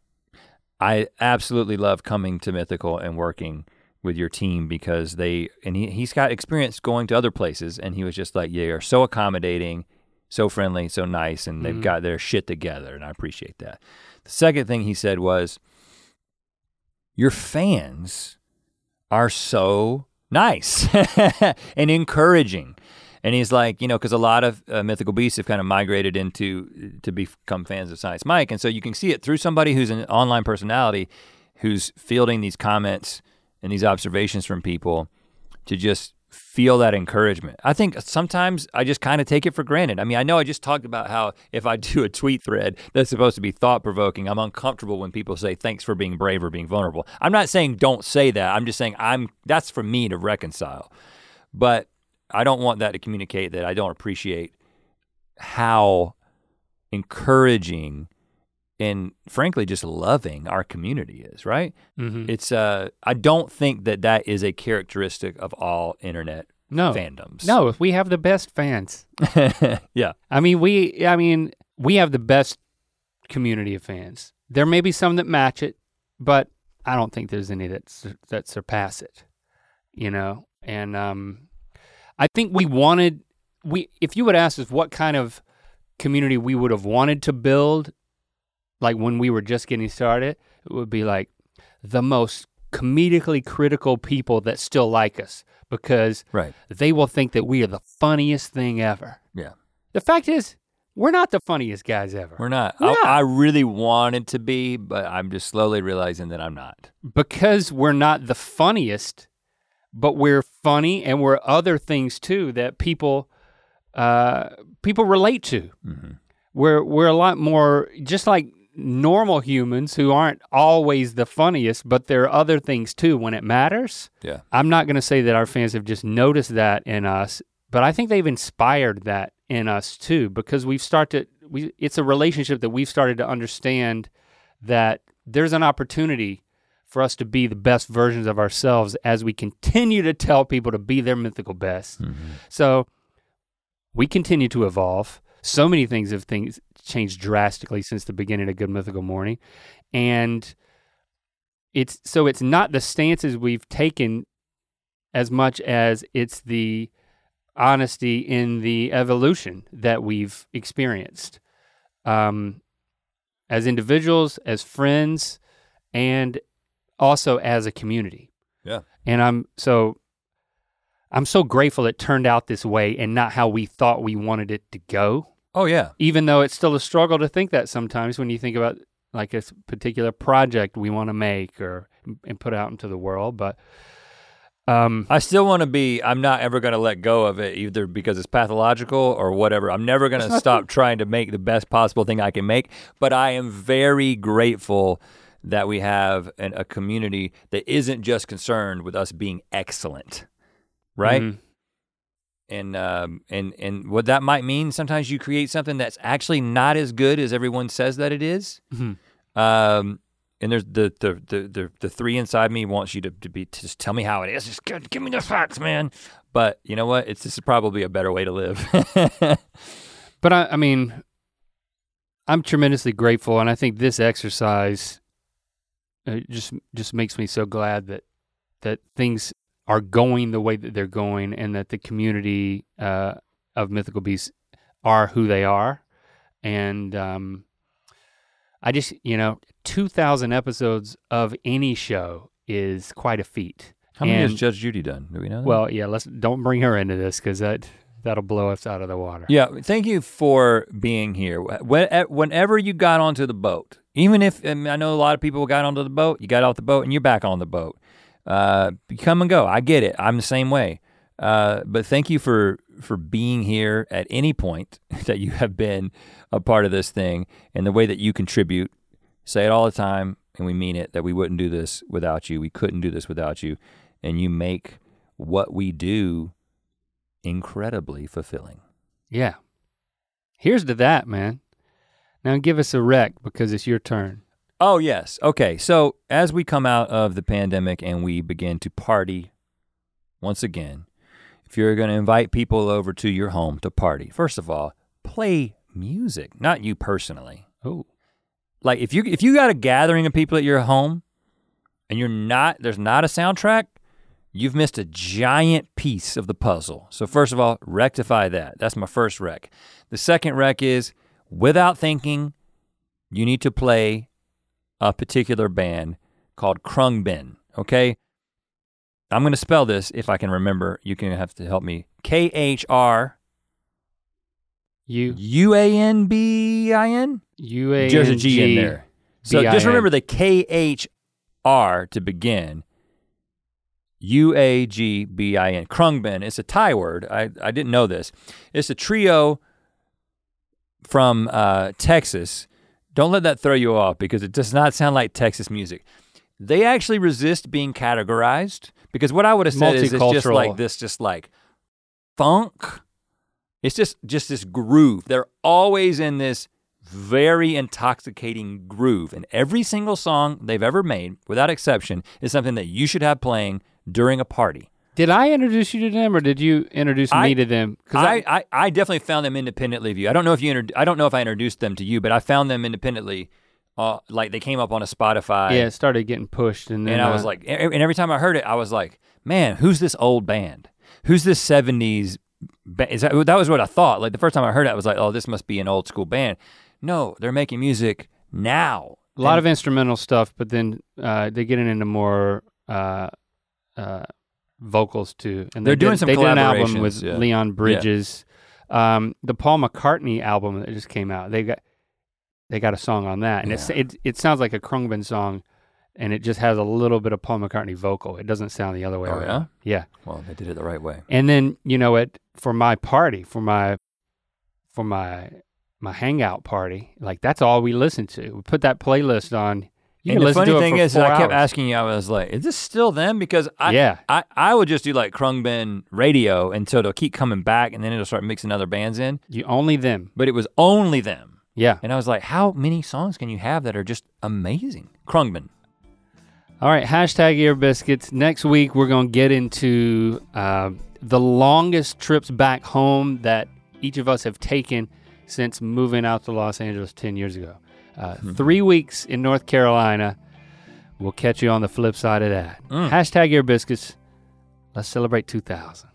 I absolutely love coming to Mythical and working with your team because they and he he's got experience going to other places and he was just like, yeah, you're so accommodating, so friendly, so nice, and they've
Mhm.
got their shit together, and I appreciate that. The second thing he said was, your fans are so nice and encouraging. And he's like, you know, because a lot of uh, mythical beasts have kind of migrated into to become fans of Science Mike, and so you can see it through somebody who's an online personality, who's fielding these comments and these observations from people, to just feel that encouragement. I think sometimes I just kind of take it for granted. I mean, I know I just talked about how if I do a tweet thread that's supposed to be thought provoking, I'm uncomfortable when people say thanks for being brave or being vulnerable. I'm not saying don't say that. I'm just saying I'm that's for me to reconcile. But I don't want that to communicate that I don't appreciate how encouraging and frankly just loving our community is, right?
Mhm.
It's uh I don't think that that is a characteristic of all internet
No,
fandoms.
no, if we have the best fans.
yeah.
I mean, we I mean, we have the best community of fans. There may be some that match it, but I don't think there's any that that surpass it. You know, and um, I think we wanted we if you would ask us what kind of community we would have wanted to build, like when we were just getting started, it would be like the most comedically critical people that still like us because
Right.
they will think that we are the funniest thing ever.
Yeah.
The fact is, we're not the funniest guys ever.
We're not.
We're
I,
not.
I really wanted to be, but I'm just slowly realizing that I'm not.
because we're not the funniest, but we're funny and we're other things too that people uh, people relate to.
hmm
We're we're a lot more just like normal humans who aren't always the funniest, but there are other things too when it matters.
Yeah.
I'm not going to say that our fans have just noticed that in us, but I think they've inspired that in us too because we've started we it's a relationship that we've started to understand that there's an opportunity for us to be the best versions of ourselves as we continue to tell people to be their mythical best. So we continue to evolve. So many things have things changed drastically since the beginning of Good Mythical Morning. And it's so it's not the stances we've taken as much as it's the honesty in the evolution that we've experienced. Um, as individuals, as friends, and also as a community.
Yeah.
And I'm so I'm so grateful it turned out this way and not how we thought we wanted it to go.
Oh yeah.
Even though it's still a struggle to think that sometimes when you think about like a particular project we want to make or and put out into the world, but um
I still want to be. I'm not ever going to let go of it either because it's pathological or whatever. I'm never going to stop trying to make the best possible thing I can make. But I am very grateful that we have an, a community that isn't just concerned with us being excellent. right?
Mhm.
And um, and and what that might mean, sometimes you create something that's actually not as good as everyone says that it is.
Mhm.
Um, and there's the the, the the the three inside me wants you to, to be to just tell me how it is. Just give, give me the facts, man. But you know what? It's this is probably a better way to live.
But I, I mean, I'm tremendously grateful, and I think this exercise uh, just just makes me so glad that that things are going the way that they're going, and that the community uh, of mythical beasts are who they are, and um, I just you know, two thousand episodes of any show is quite a feat.
how many has Judge Judy done? Do we know? that?
Well, yeah, let's don't bring her into this because that that'll blow us out of the water.
Yeah, thank you for being here. Whenever you got onto the boat, even if I, know a lot of people got onto the boat, you got off the boat and you're back on the boat. Uh, come and go. I get it. I'm the same way. Uh, but thank you for for being here at any point that you have been a part of this thing and the way that you contribute. Say it all the time, and we mean it. That we wouldn't do this without you. We couldn't do this without you, and you make what we do incredibly fulfilling.
Yeah. Here's to that, man. Now give us a rec because it's your turn.
Oh, yes. Okay. So, as we come out of the pandemic and we begin to party once again, if you're going to invite people over to your home to party, first of all, play music, not you personally.
Oh.
Like if you if you got a gathering of people at your home and you're not there's not a soundtrack, you've missed a giant piece of the puzzle. So first of all, rectify that. That's my first rec. The second rec is without thinking, you need to play a particular band called Khruangbin, okay? I'm going to spell this if I can remember. You can have to help me. K H R
You
U A N B I N?
U A
There's a
N
G in there. So just remember the K H R to begin. U A G B I N. Khruangbin. It's a Thai word. I, I didn't know this. It's a trio from uh, Texas. Don't let that throw you off because it does not sound like Texas music. They actually resist being categorized because what I would have said is it's just like this, just like funk. It's just just this groove. They're always in this very intoxicating groove. And every single song they've ever made, without exception, is something that you should have playing during a party.
Did I introduce you to them or did you introduce
I-
me to them? 'Cause
I, I, I definitely found them independently of you. I don't know if you inter- I don't know if I introduced them to you, but I found them independently. Uh, like they came up on a Spotify.
yeah, it started getting pushed and then
And I was
uh,
like, and every time I heard it, I was like, man, who's this old band? Who's this 70s? Ba- is that, that was what I thought. Like the first time I heard it, I was like, oh, this must be an old school band. No, they're making music now.
a lot
And-
of instrumental stuff, but then uh, they're getting into more uh, uh, vocals too. And
They're
they
doing
did,
some
They did an album with
yeah.
Leon Bridges. Um, the Paul McCartney album that just came out. They got they got a song on that, and it's
Yeah.
it it sounds like a Khruangbin song, and it just has a little bit of Paul McCartney vocal. It doesn't sound the other way
Oh,
around. Yeah.
Well, they did it the right way.
And then you know what? For my party, for my for my my hangout party, like that's all we listen to. We put that playlist on. You
and the funny thing is, I kept
hours.
asking you, I was like, is this still them? Because I,
yeah,
I, I would just do like Khruangbin radio until it'll keep coming back and then it'll start mixing other bands in.
you only them.
But it was only them.
Yeah.
And I was like, how many songs can you have that are just amazing? Khruangbin.
All right, hashtag ear biscuits. Next week, we're going to get into uh, the longest trips back home that each of us have taken since moving out to Los Angeles 10 years ago. Uh, Three weeks in North Carolina. We'll catch you on the flip side of that.
Mm.
Hashtag ear biscuits. Let's celebrate 2000.